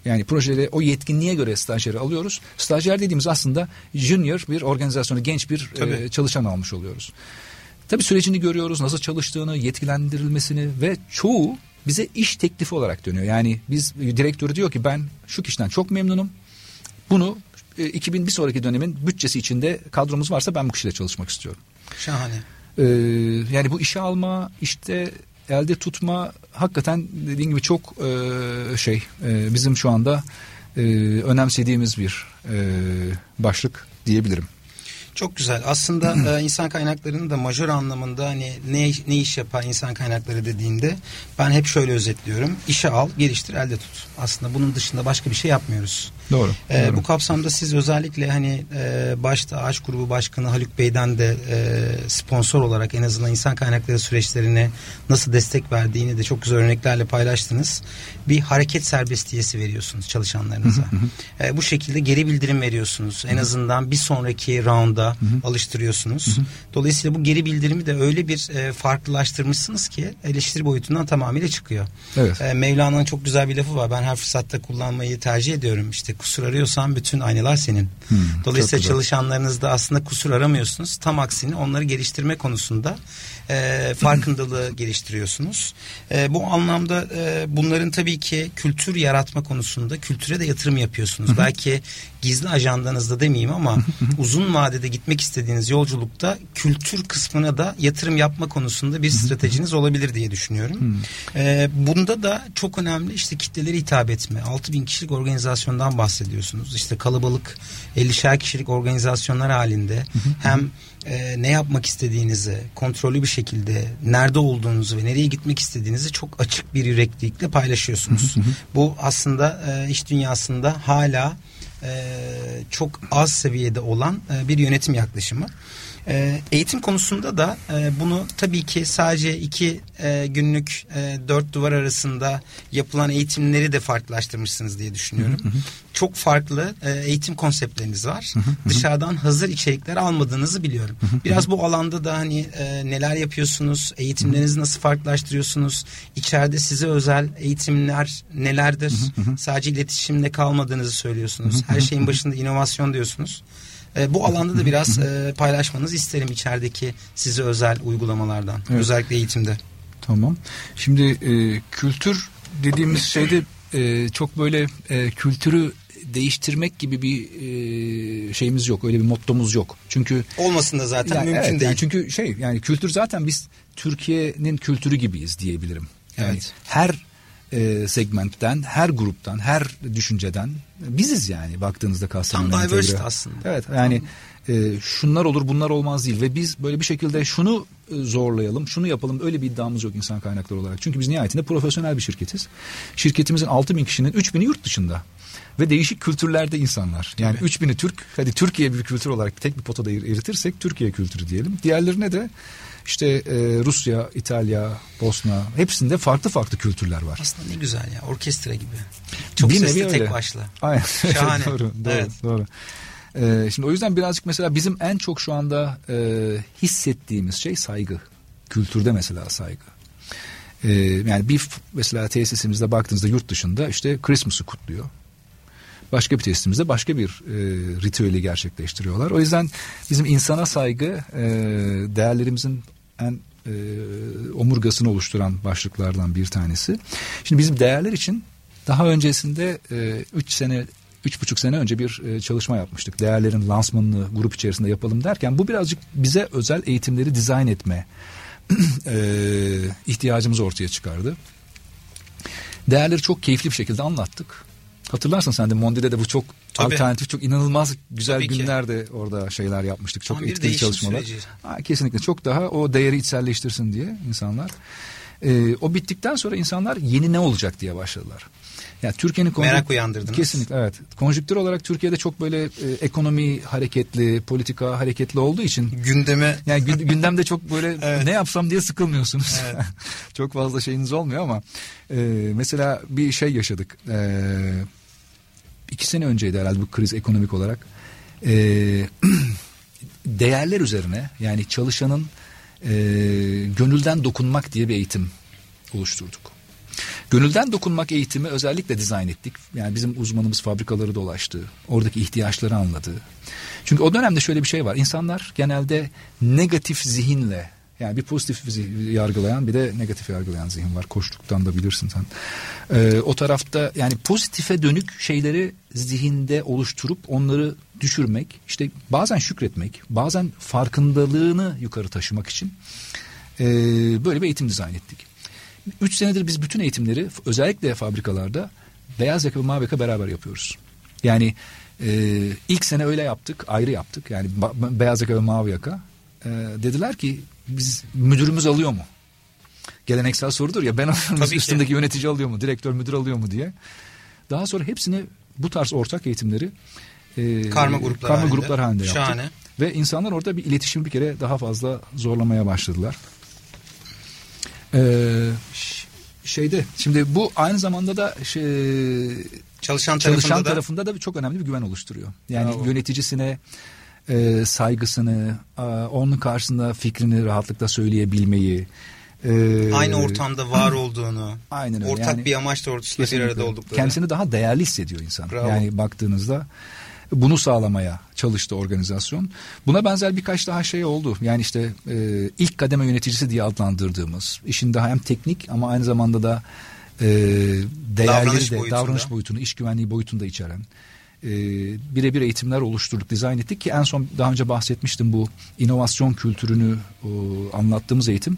Yani projede o yetkinliğe göre stajyeri alıyoruz. Stajyer dediğimiz aslında junior bir organizasyonu, genç bir Tabii. e, çalışan almış oluyoruz. Tabii sürecini görüyoruz, nasıl çalıştığını, yetkilendirilmesini ve çoğu bize iş teklifi olarak dönüyor. Yani biz direktörü diyor ki ben şu kişiden çok memnunum. Bunu e, 2000 bir sonraki dönemin bütçesi içinde kadromuz varsa ben bu kişiyle çalışmak istiyorum. Şahane. Ee, yani bu işe alma, işte elde tutma hakikaten dediğim gibi çok e, şey e, bizim şu anda e, önemsediğimiz bir e, başlık diyebilirim. Çok güzel. Aslında e, insan kaynaklarının da majör anlamında hani ne ne iş yapar insan kaynakları dediğinde ben hep şöyle özetliyorum. İşe al, geliştir, elde tut. Aslında bunun dışında başka bir şey yapmıyoruz. Doğru. E, doğru. bu kapsamda siz özellikle hani e, başta Ağaç Grubu Başkanı Haluk Bey'den de e, sponsor olarak en azından insan kaynakları süreçlerine nasıl destek verdiğini de çok güzel örneklerle paylaştınız. Bir hareket serbestiyesi veriyorsunuz çalışanlarınıza. E, bu şekilde geri bildirim veriyorsunuz. En azından bir sonraki rounda alıştırıyorsunuz. Dolayısıyla bu geri bildirimi de öyle bir e, farklılaştırmışsınız ki eleştiri boyutundan tamamıyla çıkıyor. Evet. E, Mevlana'nın çok güzel bir lafı var. Ben her fırsatta kullanmayı tercih ediyorum. İşte kusur arıyorsan bütün aynalar senin. Dolayısıyla güzel. çalışanlarınızda aslında kusur aramıyorsunuz. Tam aksine onları geliştirme konusunda e, farkındalığı geliştiriyorsunuz. E, bu anlamda e, bunların tabii ki kültür yaratma konusunda kültüre de yatırım yapıyorsunuz. Belki gizli ajandanızda demeyeyim ama uzun vadede gitmek istediğiniz yolculukta kültür kısmına da yatırım yapma konusunda bir stratejiniz olabilir diye düşünüyorum. E, bunda da çok önemli işte kitlelere hitap etme. 6000 kişilik organizasyondan bahsediyorsunuz. İşte kalabalık 50'şer kişilik organizasyonlar halinde hem e, ne yapmak istediğinizi kontrollü bir şekilde nerede olduğunuzu ve nereye gitmek istediğinizi çok açık bir yüreklilikle paylaşıyorsunuz. Bu aslında e, iş dünyasında hala e, çok az seviyede olan e, bir yönetim yaklaşımı. E, eğitim konusunda da e, bunu tabii ki sadece iki e, günlük e, dört duvar arasında yapılan eğitimleri de farklılaştırmışsınız diye düşünüyorum. Çok farklı e, eğitim konseptleriniz var. Dışarıdan hazır içerikler almadığınızı biliyorum. Biraz bu alanda da hani e, neler yapıyorsunuz, eğitimlerinizi nasıl farklılaştırıyorsunuz, içeride size özel eğitimler nelerdir? Sadece iletişimde kalmadığınızı söylüyorsunuz. Her şeyin başında inovasyon diyorsunuz. E, bu alanda da biraz e, paylaşmanızı isterim içerideki size özel uygulamalardan. Evet. Özellikle eğitimde. Tamam. Şimdi e, kültür dediğimiz şeyde e, çok böyle e, kültürü değiştirmek gibi bir e, şeyimiz yok. Öyle bir mottomuz yok. Çünkü Olmasın da zaten Yani mümkün evet, değil. yani çünkü şey yani kültür zaten biz Türkiye'nin kültürü gibiyiz diyebilirim. Yani Evet. her e, segmentten, her gruptan, her düşünceden biziz yani baktığınızda Kastamonu. Tam diversity aslında. Evet yani e, şunlar olur bunlar olmaz değil ve biz böyle bir şekilde şunu e, zorlayalım şunu yapalım öyle bir iddiamız yok insan kaynakları olarak. Çünkü biz nihayetinde profesyonel bir şirketiz. Şirketimizin 6 bin kişinin 3 bini yurt dışında ve değişik kültürlerde insanlar. Yani 3 bini Türk hadi Türkiye bir kültür olarak tek bir potada er- eritirsek Türkiye kültürü diyelim. Diğerlerine de işte e, Rusya, İtalya, Bosna hepsinde farklı farklı kültürler var. Aslında ne güzel ya orkestra gibi. Çok Bir sesli tek öyle. başlı. Aynen. Şahane. doğru, doğru, Evet. doğru. Ee, şimdi o yüzden birazcık mesela bizim en çok şu anda e, hissettiğimiz şey saygı. Kültürde mesela saygı. Ee, yani bir mesela tesisimizde baktığınızda yurt dışında işte Christmas'ı kutluyor. Başka bir tesisimizde başka bir e, ritüeli gerçekleştiriyorlar. O yüzden bizim insana saygı e, değerlerimizin en e, omurgasını oluşturan başlıklardan bir tanesi. Şimdi bizim değerler için daha öncesinde 3 sene üç buçuk sene önce bir e, çalışma yapmıştık. Değerlerin lansmanını grup içerisinde yapalım derken bu birazcık bize özel eğitimleri dizayn etme e, ihtiyacımızı ortaya çıkardı. Değerleri çok keyifli bir şekilde anlattık. Hatırlarsın sen de Mondi'de de bu çok Tabii. alternatif, çok inanılmaz güzel Tabii ki. günlerde orada şeyler yapmıştık. Çok Tam etkili çalışmalar. süreci. Ha, kesinlikle çok daha o değeri içselleştirsin diye insanlar. Ee, o bittikten sonra insanlar yeni ne olacak diye başladılar. Yani Türkiye'nin konjük- Merak uyandırdınız. Kesinlikle evet. Konjüktür olarak Türkiye'de çok böyle e, ekonomi hareketli, politika hareketli olduğu için Gündeme yani gün- gündemde çok böyle Evet. ne yapsam diye sıkılmıyorsunuz. Evet. çok fazla şeyiniz olmuyor ama e, mesela bir şey yaşadık. E, iki sene önceydi herhalde bu kriz ekonomik olarak. E, değerler üzerine yani çalışanın e, gönülden dokunmak diye bir eğitim oluşturduk. Gönülden dokunmak eğitimi özellikle dizayn ettik. Yani bizim uzmanımız fabrikaları dolaştı. Oradaki ihtiyaçları anladı. Çünkü o dönemde şöyle bir şey var. İnsanlar genelde negatif zihinle yani bir pozitif yargılayan bir de negatif yargılayan zihin var. Koştuktan da bilirsin sen. Ee, o tarafta yani pozitife dönük şeyleri zihinde oluşturup onları düşürmek, işte bazen şükretmek, bazen farkındalığını yukarı taşımak için e, böyle bir eğitim dizayn ettik. Üç senedir biz bütün eğitimleri özellikle fabrikalarda beyaz yaka ve mavi yaka beraber yapıyoruz. Yani e, ilk sene öyle yaptık, ayrı yaptık. Yani beyaz yaka ve mavi yaka. E, dediler ki biz müdürümüz alıyor mu? Geleneksel sorudur ya ben alıyorum Tabii ki. üstündeki yönetici alıyor mu, direktör müdür alıyor mu diye. Daha sonra hepsini bu tarz ortak eğitimleri e, Karma gruplar karma halinde. gruplar halinde yaptık. Şahane. Ve insanlar orada bir iletişim bir kere daha fazla zorlamaya başladılar. Ee, şeyde şimdi bu aynı zamanda da şey, çalışan, çalışan tarafında da tarafında da çok önemli bir güven oluşturuyor. Yani Bravo. yöneticisine e, saygısını, a, onun karşısında fikrini rahatlıkla söyleyebilmeyi. e, aynı ortamda var olduğunu, Aynen öyle. ortak Yani bir amaç doğrultusunda bir arada oldukları. Kendisini daha değerli hissediyor insan. Bravo. Yani baktığınızda bunu sağlamaya çalıştı organizasyon. Buna benzer birkaç daha şey oldu. Yani işte e, ilk kademe yöneticisi diye adlandırdığımız işin daha hem teknik ama aynı zamanda da e, değerleri Davranış de boyutunda. davranış boyutunu, iş güvenliği boyutunu da içeren e, birebir eğitimler oluşturduk, dizayn ettik ki en son daha önce bahsetmiştim bu inovasyon kültürünü o, anlattığımız eğitim.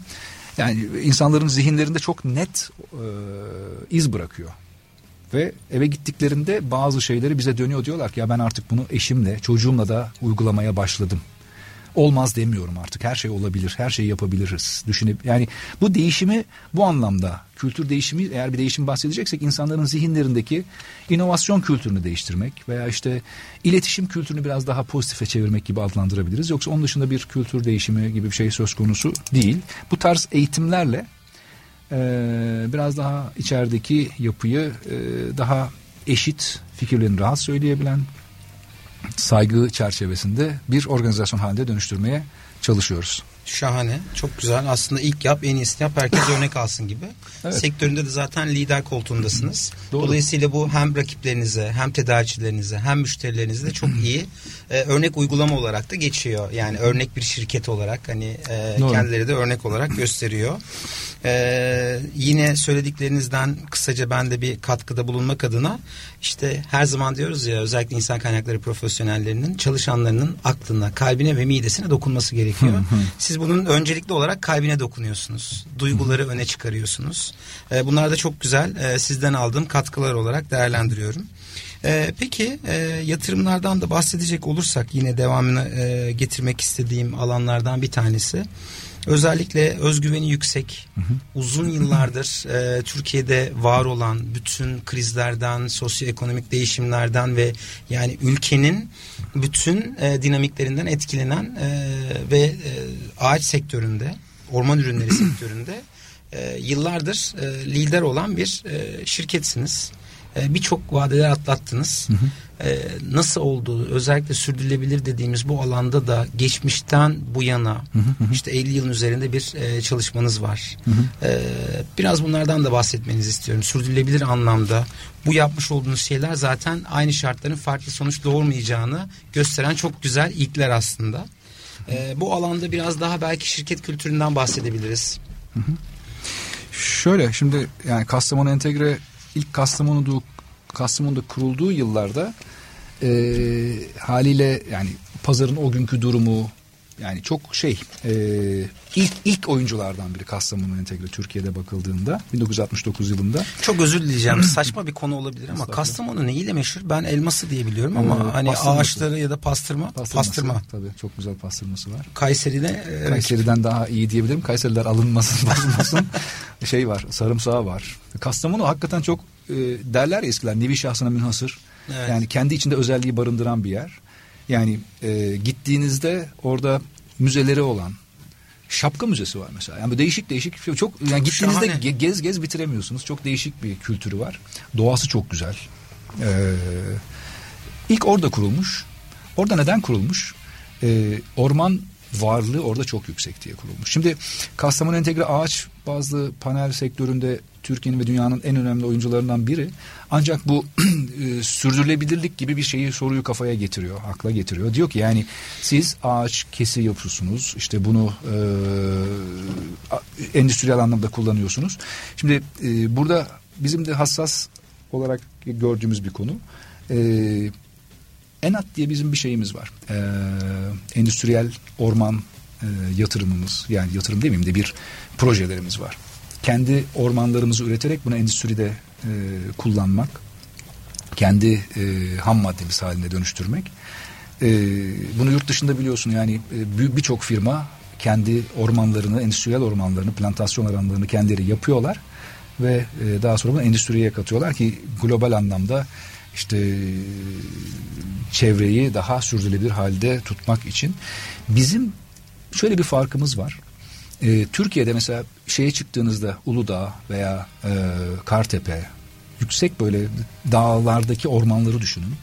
Yani insanların zihinlerinde çok net e, iz bırakıyor. Ve eve gittiklerinde bazı şeyleri bize dönüyor diyorlar ki ya ben artık bunu eşimle, çocuğumla da uygulamaya başladım. Olmaz demiyorum artık. Her şey olabilir. Her şeyi yapabiliriz. Düşünüp yani bu değişimi bu anlamda kültür değişimi eğer bir değişim bahsedeceksek insanların zihinlerindeki inovasyon kültürünü değiştirmek veya işte iletişim kültürünü biraz daha pozitife çevirmek gibi adlandırabiliriz. Yoksa onun dışında bir kültür değişimi gibi bir şey söz konusu değil. Bu tarz eğitimlerle biraz daha içerideki yapıyı daha eşit fikirlerini rahat söyleyebilen saygı çerçevesinde bir organizasyon halinde dönüştürmeye çalışıyoruz. Şahane. Çok güzel. Aslında ilk yap en iyisini yap. Herkes örnek alsın gibi. Evet. Sektöründe de zaten lider koltuğundasınız. Doğru. Dolayısıyla bu hem rakiplerinize hem tedarikçilerinize hem müşterilerinize de çok iyi e, örnek uygulama olarak da geçiyor. Yani örnek bir şirket olarak hani e, Doğru. kendileri de örnek olarak gösteriyor. E, yine söylediklerinizden kısaca ben de bir katkıda bulunmak adına işte her zaman diyoruz ya özellikle insan kaynakları profesyonellerinin çalışanlarının aklına, kalbine ve midesine dokunması gerekiyor. Siz bunun öncelikli olarak kalbine dokunuyorsunuz. Duyguları öne çıkarıyorsunuz. E, bunlar da çok güzel. E, sizden aldığım katkılar olarak değerlendiriyorum. Ee, peki e, yatırımlardan da bahsedecek olursak yine devamını e, getirmek istediğim alanlardan bir tanesi. Özellikle özgüveni yüksek, uzun yıllardır e, Türkiye'de var olan bütün krizlerden, sosyoekonomik değişimlerden ve yani ülkenin bütün e, dinamiklerinden etkilenen e, ve e, ağaç sektöründe, orman ürünleri sektöründe e, yıllardır e, lider olan bir e, şirketsiniz. E, Birçok vadeler atlattınız. E, nasıl oldu? Özellikle sürdürülebilir dediğimiz bu alanda da geçmişten bu yana işte 50 yılın üzerinde bir e, çalışmanız var. E, biraz bunlardan da bahsetmenizi istiyorum. Sürdürülebilir anlamda bu yapmış olduğunuz şeyler zaten aynı şartların farklı sonuç doğurmayacağını gösteren çok güzel ilkler aslında. E, bu alanda biraz daha belki şirket kültüründen bahsedebiliriz. Şöyle şimdi yani Kastamonu Entegre ilk Kastamonu'da Kastamonu'da kurulduğu yıllarda e, haliyle yani pazarın o günkü durumu yani çok şey e, ilk ilk oyunculardan biri Kastamonu Entegre Türkiye'de bakıldığında 1969 yılında. Çok özür dileyeceğim. Saçma bir konu olabilir ama Kastamonu neyiyle meşhur? Ben elması diye biliyorum ama Ee, hani pastırması. ağaçları ya da pastırma, pastırma. Tabii çok güzel pastırması var. Kayseri'de evet. Kayseri'den daha iyi diyebilirim. Kayseriler alınmasın, bozulmasın. şey var, sarımsağı var. Kastamonu hakikaten çok e, derler ya eskiler nevi şahsına münhasır. Evet. Yani kendi içinde özelliği barındıran bir yer. Yani e, gittiğinizde orada müzeleri olan şapka müzesi var mesela. Yani böyle değişik değişik şey- çok yani gittiğinizde Şahane. ge- gez gez bitiremiyorsunuz. Çok değişik bir kültürü var. Doğası çok güzel. Ee, ilk orada kurulmuş. Orada neden kurulmuş? Ee, orman varlığı orada çok yüksek diye kurulmuş. Şimdi Kastamonu Entegre ağaç bazlı panel sektöründe Türkiye'nin ve dünyanın en önemli oyuncularından biri. Ancak bu e, sürdürülebilirlik gibi bir şeyi soruyu kafaya getiriyor, akla getiriyor. Diyor ki yani siz ağaç kesi yapıyorsunuz, işte bunu e, endüstriyel anlamda kullanıyorsunuz. Şimdi e, burada bizim de hassas olarak gördüğümüz bir konu. E, ENAT diye bizim bir şeyimiz var. Ee, endüstriyel orman e, yatırımımız yani yatırım demeyeyim de bir projelerimiz var. Kendi ormanlarımızı üreterek bunu endüstride e, kullanmak, kendi e, ham maddemiz haline dönüştürmek. E, bunu yurt dışında biliyorsun yani e, bir- birçok firma kendi ormanlarını, endüstriyel ormanlarını, plantasyon alanlarını kendileri yapıyorlar ve e, daha sonra bunu endüstriye katıyorlar ki global anlamda işte çevreyi daha sürdürülebilir halde tutmak için bizim şöyle bir farkımız var. E, Türkiye'de mesela şeye çıktığınızda Uludağ veya e, Kartepe yüksek böyle dağlardaki ormanları düşünün.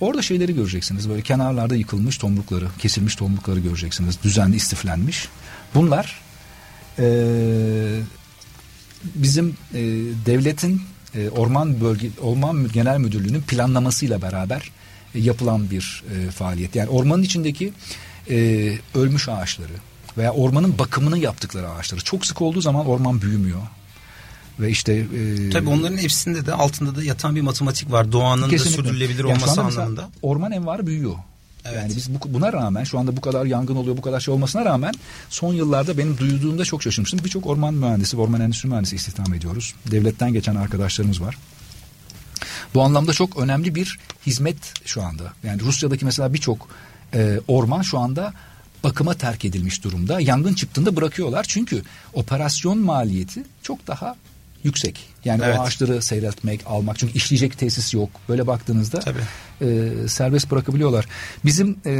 Orada şeyleri göreceksiniz böyle kenarlarda yıkılmış tomrukları, kesilmiş tomrukları göreceksiniz. Düzenli istiflenmiş. Bunlar e, bizim e, devletin e, orman bölge orman genel müdürlüğünün planlamasıyla beraber e, yapılan bir e, faaliyet. Yani ormanın içindeki e, ölmüş ağaçları veya ormanın bakımını yaptıkları ağaçları çok sık olduğu zaman orman büyümüyor. Ve işte e, Tabii onların hepsinde de altında da yatan bir matematik var. Doğanın da Kesinlikle. sürdürülebilir Yani olması anlamında. Orman envarı büyüyor. Evet. Yani biz bu, buna rağmen şu anda bu kadar yangın oluyor, bu kadar şey olmasına rağmen son yıllarda benim duyduğumda çok şaşırmıştım. Birçok orman mühendisi, orman endüstri mühendisi istihdam ediyoruz. Devletten geçen arkadaşlarımız var. Bu anlamda çok önemli bir hizmet şu anda. Yani Rusya'daki mesela birçok e, orman şu anda bakıma terk edilmiş durumda. Yangın çıktığında bırakıyorlar. Çünkü operasyon maliyeti çok daha yüksek. Yani Evet. o ağaçları seyretmek, almak. Çünkü işleyecek tesis yok. Böyle baktığınızda Tabii. e, serbest bırakabiliyorlar. Bizim e,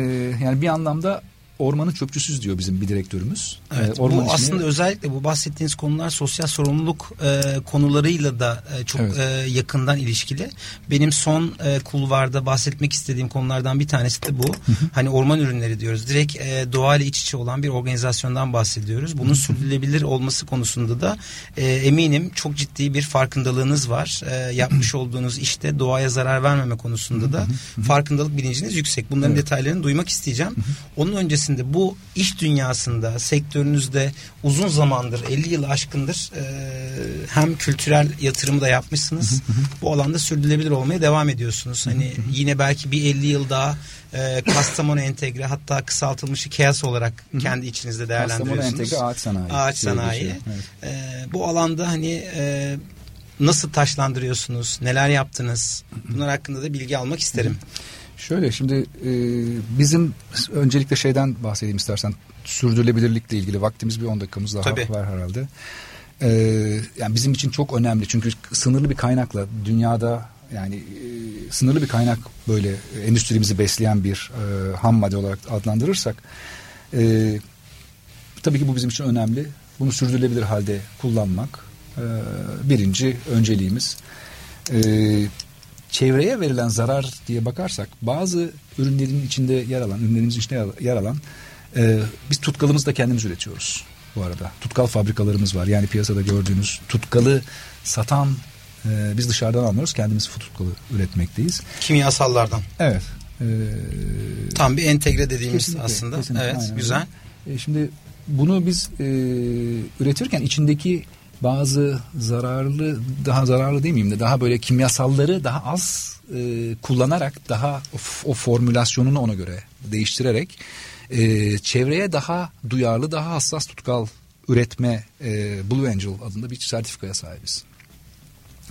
yani bir anlamda ormanın çöpçüsüz diyor bizim bir direktörümüz. Evet, E, orman bu içine- aslında özellikle bu bahsettiğiniz konular sosyal sorumluluk e, konularıyla da e, çok Evet. e, yakından ilişkili. Benim son e, kulvarda bahsetmek istediğim konulardan bir tanesi de bu. hani orman ürünleri diyoruz. Direkt e, doğayla iç içe olan bir organizasyondan bahsediyoruz. Bunun sürdürülebilir olması konusunda da e, eminim çok ciddi bir farkındalığınız var. E, yapmış olduğunuz işte doğaya zarar vermeme konusunda da farkındalık bilinciniz yüksek. Bunların Evet. detaylarını duymak isteyeceğim. Onun öncesinde bu iş dünyasında, sektörünüzde uzun zamandır, 50 yıl aşkındır e, hem kültürel yatırımı da yapmışsınız. bu alanda sürdürülebilir olmaya devam ediyorsunuz. Hani yine belki bir 50 yıl daha e, Kastamonu entegre hatta kısaltılmışı KEAS olarak kendi içinizde değerlendiriyorsunuz. Kastamonu Entegre Ağaç Sanayi Ağaç sanayi. geçiyor. Evet. E, bu alanda hani e, nasıl taşlandırıyorsunuz? Neler yaptınız? Bunlar hakkında da bilgi almak isterim. Şöyle şimdi e, bizim öncelikle şeyden bahsedeyim istersen sürdürülebilirlikle ilgili vaktimiz bir 10 dakikamız daha Tabii. var herhalde. E, yani bizim için çok önemli çünkü sınırlı bir kaynakla dünyada yani e, sınırlı bir kaynak böyle endüstrimizi besleyen bir e, ham madde olarak adlandırırsak e, tabii ki bu bizim için önemli. Bunu sürdürülebilir halde kullanmak e, birinci önceliğimiz. E, çevreye verilen zarar diye bakarsak bazı ürünlerin içinde yer alan, ürünlerimizin içinde yer- alan e, biz tutkalımızı da kendimiz üretiyoruz bu arada. Tutkal fabrikalarımız var. Yani piyasada gördüğünüz tutkalı satan e, biz dışarıdan almıyoruz. Kendimiz tutkalı üretmekteyiz. Kimyasallardan. Evet. E, Tam bir entegre dediğimiz Kesinlikle, aslında. kesinlikle, evet, aynen güzel. E, şimdi bunu biz e, üretirken içindeki bazı zararlı daha zararlı değil miyim de daha böyle kimyasalları daha az e, kullanarak daha o, o formülasyonunu ona göre değiştirerek e, çevreye daha duyarlı daha hassas tutkal üretme e, Blue Angel adında bir sertifikaya sahibiz.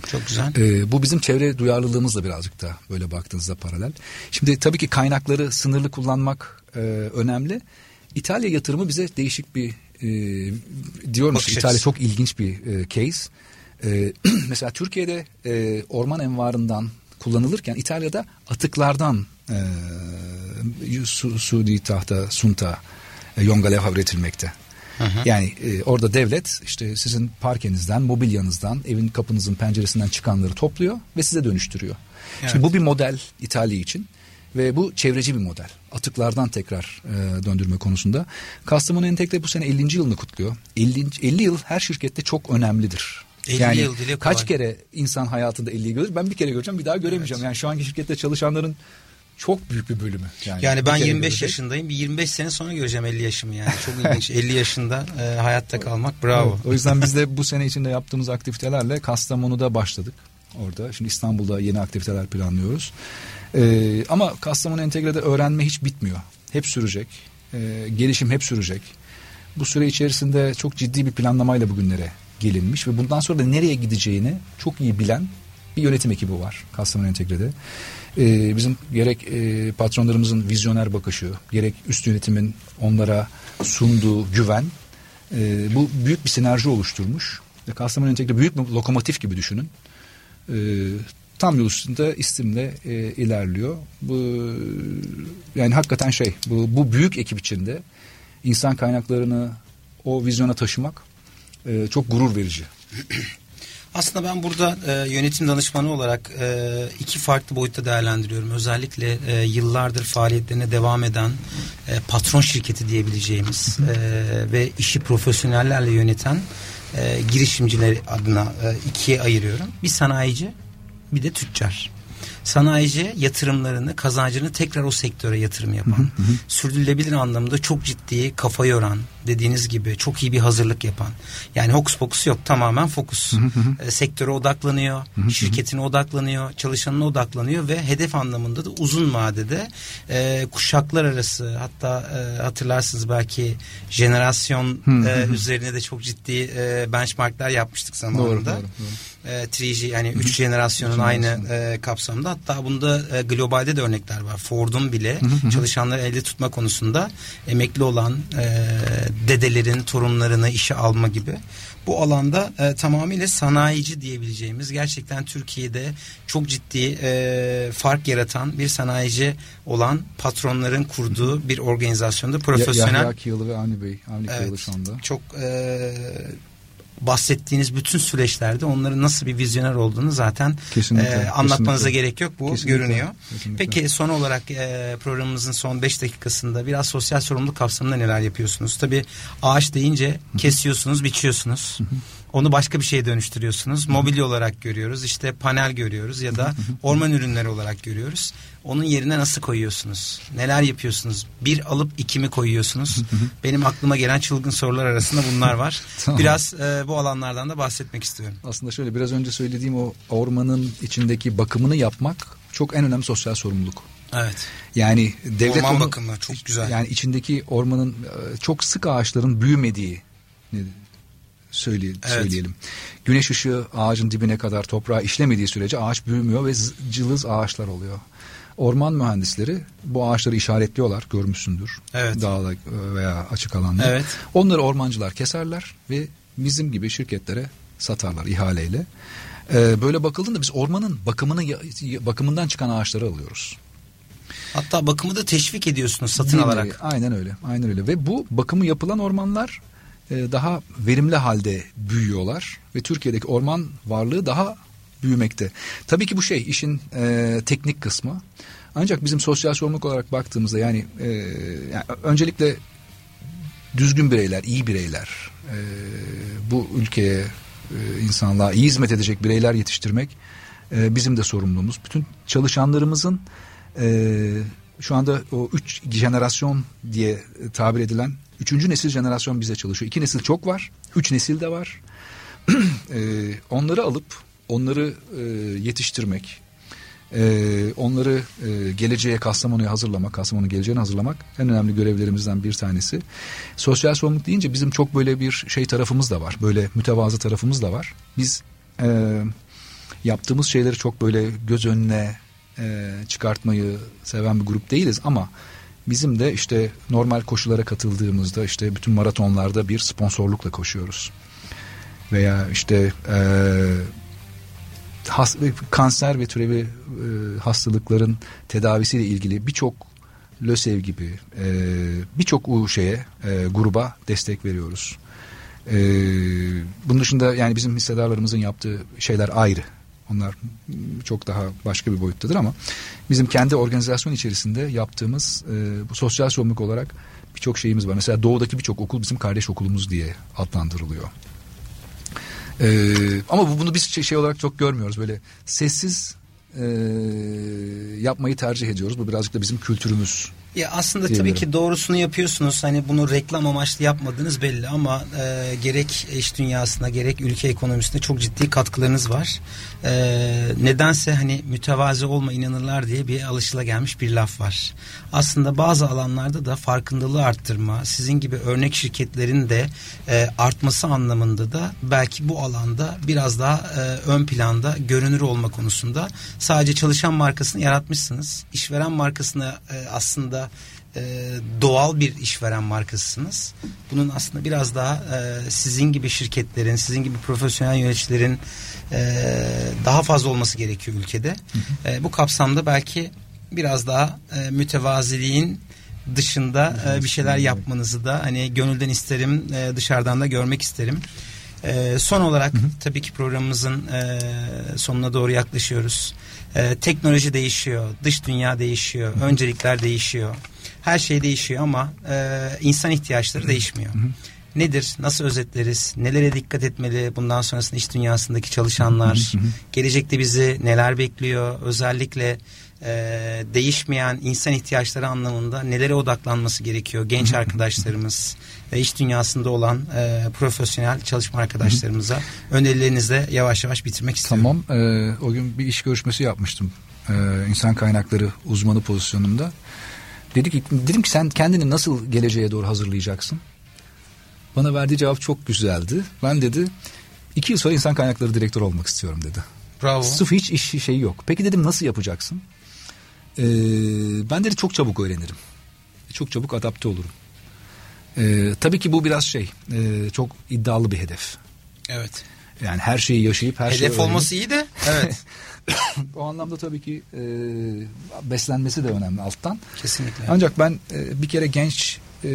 Çok güzel. Ee, bu bizim çevre duyarlılığımızla birazcık da böyle baktığınızda paralel. Şimdi tabii ki kaynakları sınırlı kullanmak e, önemli. İtalya yatırımı bize değişik bir e, diyorum Bakış İtalya açısı. çok ilginç bir e, case. E, mesela Türkiye'de e, orman envarından kullanılırken İtalya'da atıklardan e, su, Suudi tahta, sunta, e, yonga levha üretilmekte. Yani e, orada devlet işte sizin parkenizden, mobilyanızdan, evin kapınızın penceresinden çıkanları topluyor ve size dönüştürüyor. Evet. Şimdi bu bir model İtalya için ve bu çevreci bir model. Atıklardan tekrar e, döndürme konusunda. Kastamonu Entegre bu sene 50. yılını kutluyor. 50. 50 yıl her şirkette çok önemlidir. 50 yani yıl dile kaç kolay. kere insan hayatında 50'yi görür? Ben bir kere göreceğim bir daha göremeyeceğim. Yani şu anki şirkette çalışanların çok büyük bir bölümü. Yani bir ben kere 25 görecek. yaşındayım. Bir 25 sene sonra göreceğim 50 yaşımı yani. Çok ilginç. 50 yaşında e, hayatta kalmak bravo. Evet, o yüzden biz de bu sene içinde yaptığımız aktivitelerle Kastamonu'da başladık. Orada. Şimdi İstanbul'da yeni aktiviteler planlıyoruz. Ee, ama Kastamonu Entegre'de öğrenme hiç bitmiyor. Hep sürecek. Ee, gelişim hep sürecek. Bu süre içerisinde çok ciddi bir planlamayla bugünlere gelinmiş ve bundan sonra da nereye gideceğini çok iyi bilen bir yönetim ekibi var Kastamonu Entegre'de. Ee, bizim gerek e, patronlarımızın vizyoner bakışı, gerek üst yönetimin onlara sunduğu güven e, bu büyük bir sinerji oluşturmuş. Kastamonu Entegre büyük bir lokomotif gibi düşünün. E, tam yol üstünde istimle e, ilerliyor. Bu yani hakikaten şey bu, bu büyük ekip içinde insan kaynaklarını o vizyona taşımak e, çok gurur verici. Aslında ben burada e, yönetim danışmanı olarak e, iki farklı boyutta değerlendiriyorum. Özellikle e, yıllardır faaliyetlerine devam eden e, patron şirketi diyebileceğimiz e, ve işi profesyonellerle yöneten e, girişimciler adına e, ikiye ayırıyorum. Bir sanayici bir de tüccar. Sanayici yatırımlarını, kazancını tekrar o sektöre yatırım yapan, sürdürülebilir anlamda çok ciddi kafa yoran, dediğiniz gibi çok iyi bir hazırlık yapan. Yani hokus pokus yok, tamamen fokus. E, sektöre odaklanıyor, şirketine odaklanıyor, çalışanına odaklanıyor ve hedef anlamında da uzun vadede e, kuşaklar arası hatta e, hatırlarsınız belki jenerasyon e, üzerine de çok ciddi e, benchmarklar yapmıştık zamanında. Doğru, doğru, doğru. E, 3G yani 3 jenerasyonun aynı e, kapsamda. Hatta bunda e, globalde de örnekler var. Ford'un bile çalışanları elde tutma konusunda emekli olan e, dedelerin torunlarını işe alma gibi. Bu alanda e, tamamıyla sanayici diyebileceğimiz gerçekten Türkiye'de çok ciddi e, fark yaratan bir sanayici olan patronların kurduğu bir organizasyonda profesyonel Yahya Kiyalı ve Avni Bey. Avni Kiyalı Evet. şu anda. çok e, bahsettiğiniz bütün süreçlerde onların nasıl bir vizyoner olduğunu zaten Kesinlikle, e, anlatmanıza kesinlikle. gerek yok. Bu Kesinlikle, görünüyor. kesinlikle. Peki son olarak e, programımızın son 5 dakikasında biraz sosyal sorumluluk kapsamında neler yapıyorsunuz? Tabii ağaç deyince kesiyorsunuz, biçiyorsunuz. Onu başka bir şeye dönüştürüyorsunuz. Mobilya olarak görüyoruz. işte panel görüyoruz ya da orman ürünleri olarak görüyoruz. Onun yerine nasıl koyuyorsunuz? Neler yapıyorsunuz? Bir alıp iki mi koyuyorsunuz? Benim aklıma gelen çılgın sorular arasında bunlar var. Tamam. Biraz e, bu alanlardan da bahsetmek istiyorum. Aslında şöyle biraz önce söylediğim o ormanın içindeki bakımını yapmak çok en önemli sosyal sorumluluk. Evet. Yani devlet Orman onu- bakımı çok güzel. Yani içindeki ormanın e, çok sık ağaçların büyümediği ne- söyle, Evet. söyleyelim. Güneş ışığı ağacın dibine kadar toprağa işlemediği sürece ağaç büyümüyor ve cılız ağaçlar oluyor. Orman mühendisleri bu ağaçları işaretliyorlar görmüşsündür. Evet. Dağda e, veya açık alanda. Evet. Onları ormancılar keserler ve bizim gibi şirketlere satarlar ihaleyle. Ee, böyle bakıldığında biz ormanın bakımını bakımından çıkan ağaçları alıyoruz. Hatta bakımı da teşvik ediyorsunuz satın Değil mi? alarak. Aynen öyle. Aynen öyle. Ve bu bakımı yapılan ormanlar daha verimli halde büyüyorlar ve Türkiye'deki orman varlığı daha büyümekte. Tabii ki bu şey işin e, teknik kısmı. Ancak bizim sosyal sorumluluk olarak baktığımızda yani, e, yani öncelikle düzgün bireyler, iyi bireyler, e, bu ülkeye, e, insanlığa iyi hizmet edecek bireyler yetiştirmek e, bizim de sorumluluğumuz. Bütün çalışanlarımızın e, şu anda o üç jenerasyon diye tabir edilen üçüncü nesil jenerasyon bize çalışıyor. İki nesil çok var, üç nesil de var. e, onları alıp onları e, yetiştirmek, e, onları e, geleceğe Kastamonu'ya hazırlamak, Kastamonu geleceğine hazırlamak en önemli görevlerimizden bir tanesi. Sosyal sorumluluk deyince bizim çok böyle bir şey tarafımız da var. Böyle mütevazı tarafımız da var. Biz e, yaptığımız şeyleri çok böyle göz önüne e, çıkartmayı seven bir grup değiliz ama bizim de işte normal koşulara katıldığımızda işte bütün maratonlarda bir sponsorlukla koşuyoruz. Veya işte e, has, kanser ve türevi e, hastalıkların tedavisiyle ilgili birçok LÖSEV gibi e, birçok şeye e, gruba destek veriyoruz. E, bunun dışında yani bizim hissedarlarımızın yaptığı şeyler ayrı. Onlar çok daha başka bir boyuttadır ama bizim kendi organizasyon içerisinde yaptığımız e, bu sosyal sorumluluk olarak birçok şeyimiz var. Mesela doğudaki birçok okul bizim kardeş okulumuz diye adlandırılıyor. Ee, ama bu bunu biz şey, şey olarak çok görmüyoruz. Böyle sessiz e, yapmayı tercih ediyoruz. Bu birazcık da bizim kültürümüz. Ya aslında tabii ki doğrusunu yapıyorsunuz. Hani bunu reklam amaçlı yapmadığınız belli ama e, gerek iş dünyasında gerek ülke ekonomisinde çok ciddi katkılarınız var. E, nedense hani mütevazi olma inanırlar diye bir alışılagelmiş bir laf var. Aslında bazı alanlarda da farkındalığı arttırma, sizin gibi örnek şirketlerin de e, artması anlamında da belki bu alanda biraz daha e, ön planda görünür olma konusunda sadece çalışan markasını yaratmışsınız. İşveren markasını e, aslında e, doğal bir işveren markasısınız. Bunun aslında biraz daha e, sizin gibi şirketlerin, sizin gibi profesyonel yöneticilerin e, daha fazla olması gerekiyor ülkede. E, bu kapsamda belki biraz daha e, mütevaziliğin dışında e, bir şeyler yapmanızı da hani gönülden isterim, e, dışarıdan da görmek isterim. E, son olarak tabii ki programımızın e, sonuna doğru yaklaşıyoruz. E, teknoloji değişiyor, dış dünya değişiyor, öncelikler değişiyor. Her şey değişiyor ama e, insan ihtiyaçları değişmiyor. Nedir? Nasıl özetleriz? Nelere dikkat etmeli bundan sonrasında iş dünyasındaki çalışanlar? Gelecekte bizi neler bekliyor? Özellikle e, değişmeyen insan ihtiyaçları anlamında nelere odaklanması gerekiyor genç arkadaşlarımız ve iş dünyasında olan e, profesyonel çalışma arkadaşlarımıza önerilerinizle yavaş yavaş bitirmek istiyorum. Tamam. e, o gün bir iş görüşmesi yapmıştım. E, insan kaynakları uzmanı pozisyonunda. Dedi ki, dedim ki sen kendini nasıl geleceğe doğru hazırlayacaksın? Bana verdiği cevap çok güzeldi. Ben dedi iki yıl sonra insan kaynakları direktörü olmak istiyorum dedi. Bravo. Sıfır hiç iş şeyi yok. Peki dedim nasıl yapacaksın? Ee, ben dedi çok çabuk öğrenirim. Çok çabuk adapte olurum. Ee, tabii ki bu biraz şey e, çok iddialı bir hedef. Evet. Yani her şeyi yaşayıp her şeyi Hedef olması iyi de evet o anlamda tabii ki e, beslenmesi de önemli alttan. kesinlikle. Ancak ben e, bir kere genç e,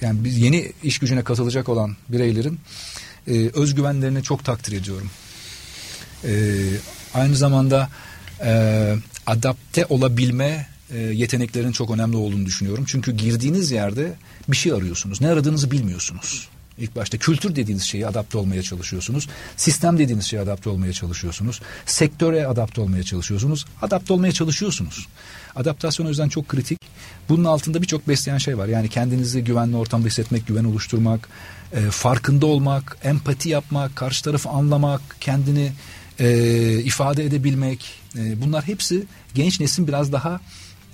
yani biz yeni iş gücüne katılacak olan bireylerin e, özgüvenlerini çok takdir ediyorum. E, aynı zamanda e, adapte olabilme e, yeteneklerin çok önemli olduğunu düşünüyorum. Çünkü girdiğiniz yerde bir şey arıyorsunuz. Ne aradığınızı bilmiyorsunuz. İlk başta kültür dediğiniz şeye adapte olmaya çalışıyorsunuz. Sistem dediğiniz şeye adapte olmaya çalışıyorsunuz. Sektöre adapte olmaya çalışıyorsunuz. Adapte olmaya çalışıyorsunuz. Adaptasyon o yüzden çok kritik. Bunun altında birçok besleyen şey var. Yani kendinizi güvenli ortamda hissetmek, güven oluşturmak, e, farkında olmak, empati yapmak, karşı tarafı anlamak, kendini e, ifade edebilmek. E, bunlar hepsi genç neslin biraz daha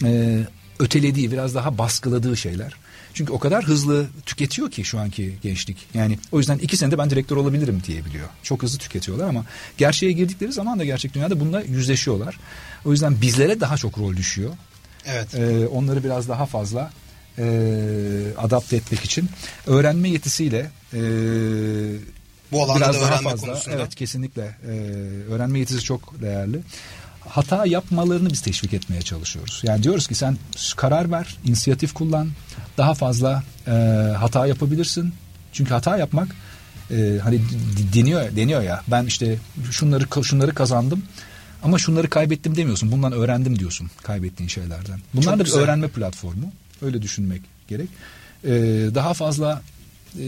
e, ötelediği, biraz daha baskıladığı şeyler. Çünkü o kadar hızlı tüketiyor ki şu anki gençlik. Yani o yüzden iki senede ben direktör olabilirim diyebiliyor. Çok hızlı tüketiyorlar ama gerçeğe girdikleri zaman da gerçek dünyada bununla yüzleşiyorlar. O yüzden bizlere daha çok rol düşüyor. Evet. Ee, onları biraz daha fazla e, adapte etmek için öğrenme yetisiyle e, Bu alanda biraz da daha öğrenme fazla konusunda. evet kesinlikle e, öğrenme yetisi çok değerli. Hata yapmalarını biz teşvik etmeye çalışıyoruz. Yani diyoruz ki sen karar ver, inisiyatif kullan, daha fazla e, hata yapabilirsin. Çünkü hata yapmak e, hani deniyor deniyor ya. Ben işte şunları şunları kazandım ama şunları kaybettim demiyorsun. Bundan öğrendim diyorsun kaybettiğin şeylerden. Bunlar Çok da bir güzel. öğrenme platformu. Öyle düşünmek gerek. E, daha fazla e,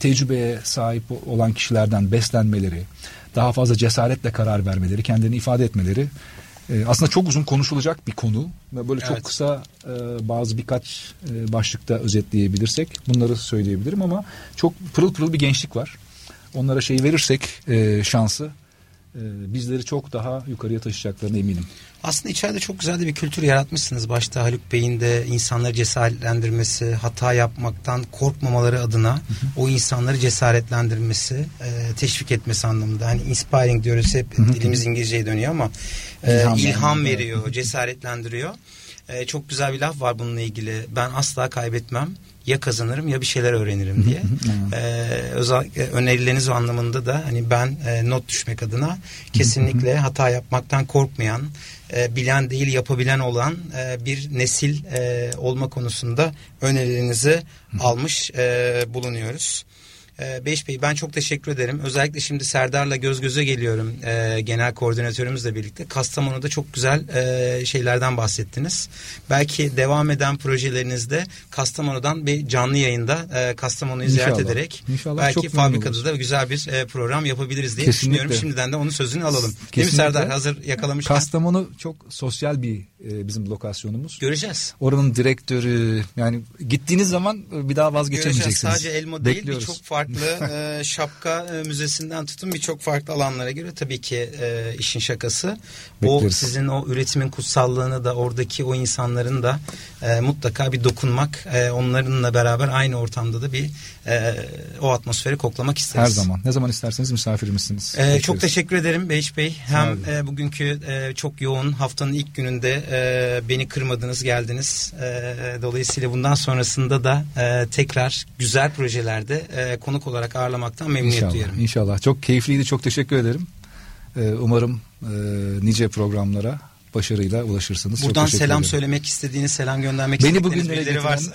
tecrübeye sahip olan kişilerden beslenmeleri, daha fazla cesaretle karar vermeleri, kendini ifade etmeleri e, aslında çok uzun konuşulacak bir konu böyle çok Evet. kısa e, bazı birkaç e, başlıkta özetleyebilirsek bunları söyleyebilirim ama çok pırıl pırıl bir gençlik var. Onlara şey verirsek şansı bizleri çok daha yukarıya taşıyacaklarına eminim. Aslında içeride çok güzel de bir kültür yaratmışsınız. Başta Haluk Bey'in de insanları cesaretlendirmesi, hata yapmaktan korkmamaları adına o insanları cesaretlendirmesi, e, teşvik etmesi anlamında. Hani inspiring diyoruz hep dilimiz İngilizceye dönüyor ama e, İlham ilham, veriyor, cesaretlendiriyor. E, çok güzel bir laf var bununla ilgili. Ben asla kaybetmem. Ya kazanırım ya bir şeyler öğrenirim diye. Ee, özellikle önerileriniz o anlamında da hani ben e, not düşmek adına kesinlikle hata yapmaktan korkmayan, e, bilen değil yapabilen olan e, bir nesil e, olma konusunda önerilerinizi almış e, bulunuyoruz. E, Beş Bey ben çok teşekkür ederim. Özellikle şimdi Serdar'la göz göze geliyorum e, genel koordinatörümüzle birlikte. Kastamonu'da çok güzel e, şeylerden bahsettiniz. Belki devam eden projelerinizde Kastamonu'dan bir canlı yayında e, Kastamonu'yu ziyaret ederek İnşallah belki fabrikada da güzel bir e, program yapabiliriz diye Kesinlikle. düşünüyorum. Şimdiden de onun sözünü alalım. Değil mi Kesinlikle. Serdar? Hazır yakalamışken. Kastamonu çok sosyal bir e, bizim lokasyonumuz. Göreceğiz. Oranın direktörü yani gittiğiniz zaman e, bir daha Göreceğiz. vazgeçemeyeceksiniz. Sadece elma değil birçok farklı e, şapka e, müzesinden tutun birçok farklı alanlara göre tabii ki e, işin şakası. O Bekleriz. sizin o üretimin kutsallığını da oradaki o insanların da e, mutlaka bir dokunmak e, onlarınla beraber aynı ortamda da bir e, o atmosferi koklamak isteriz. Her zaman. Ne zaman isterseniz misafirimizsiniz. Bekleriz. çok teşekkür ederim Beyiş Bey. Hem e, bugünkü e, çok yoğun haftanın ilk gününde e, beni kırmadınız, geldiniz. E, dolayısıyla bundan sonrasında da e, tekrar güzel projelerde e, konuk olarak ağırlamaktan memnuniyet İnşallah. duyarım. İnşallah. Çok keyifliydi. Çok teşekkür ederim. Ee, umarım e, nice programlara başarıyla ulaşırsınız. Buradan selam ederim. söylemek istediğiniz, selam göndermek Beni bugünlere birileri varsa.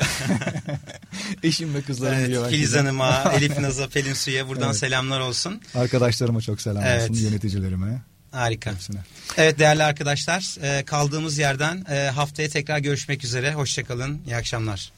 eşim ve kızlarım Evet, diyor Filiz. Hanım'a, Elif Naz'a, Pelin Su'ya buradan Evet. selamlar olsun. Arkadaşlarıma çok selam Evet. olsun. Yöneticilerime. Harika. Hepsine. Evet değerli arkadaşlar, e, kaldığımız yerden e, haftaya tekrar görüşmek üzere. Hoşçakalın, iyi akşamlar.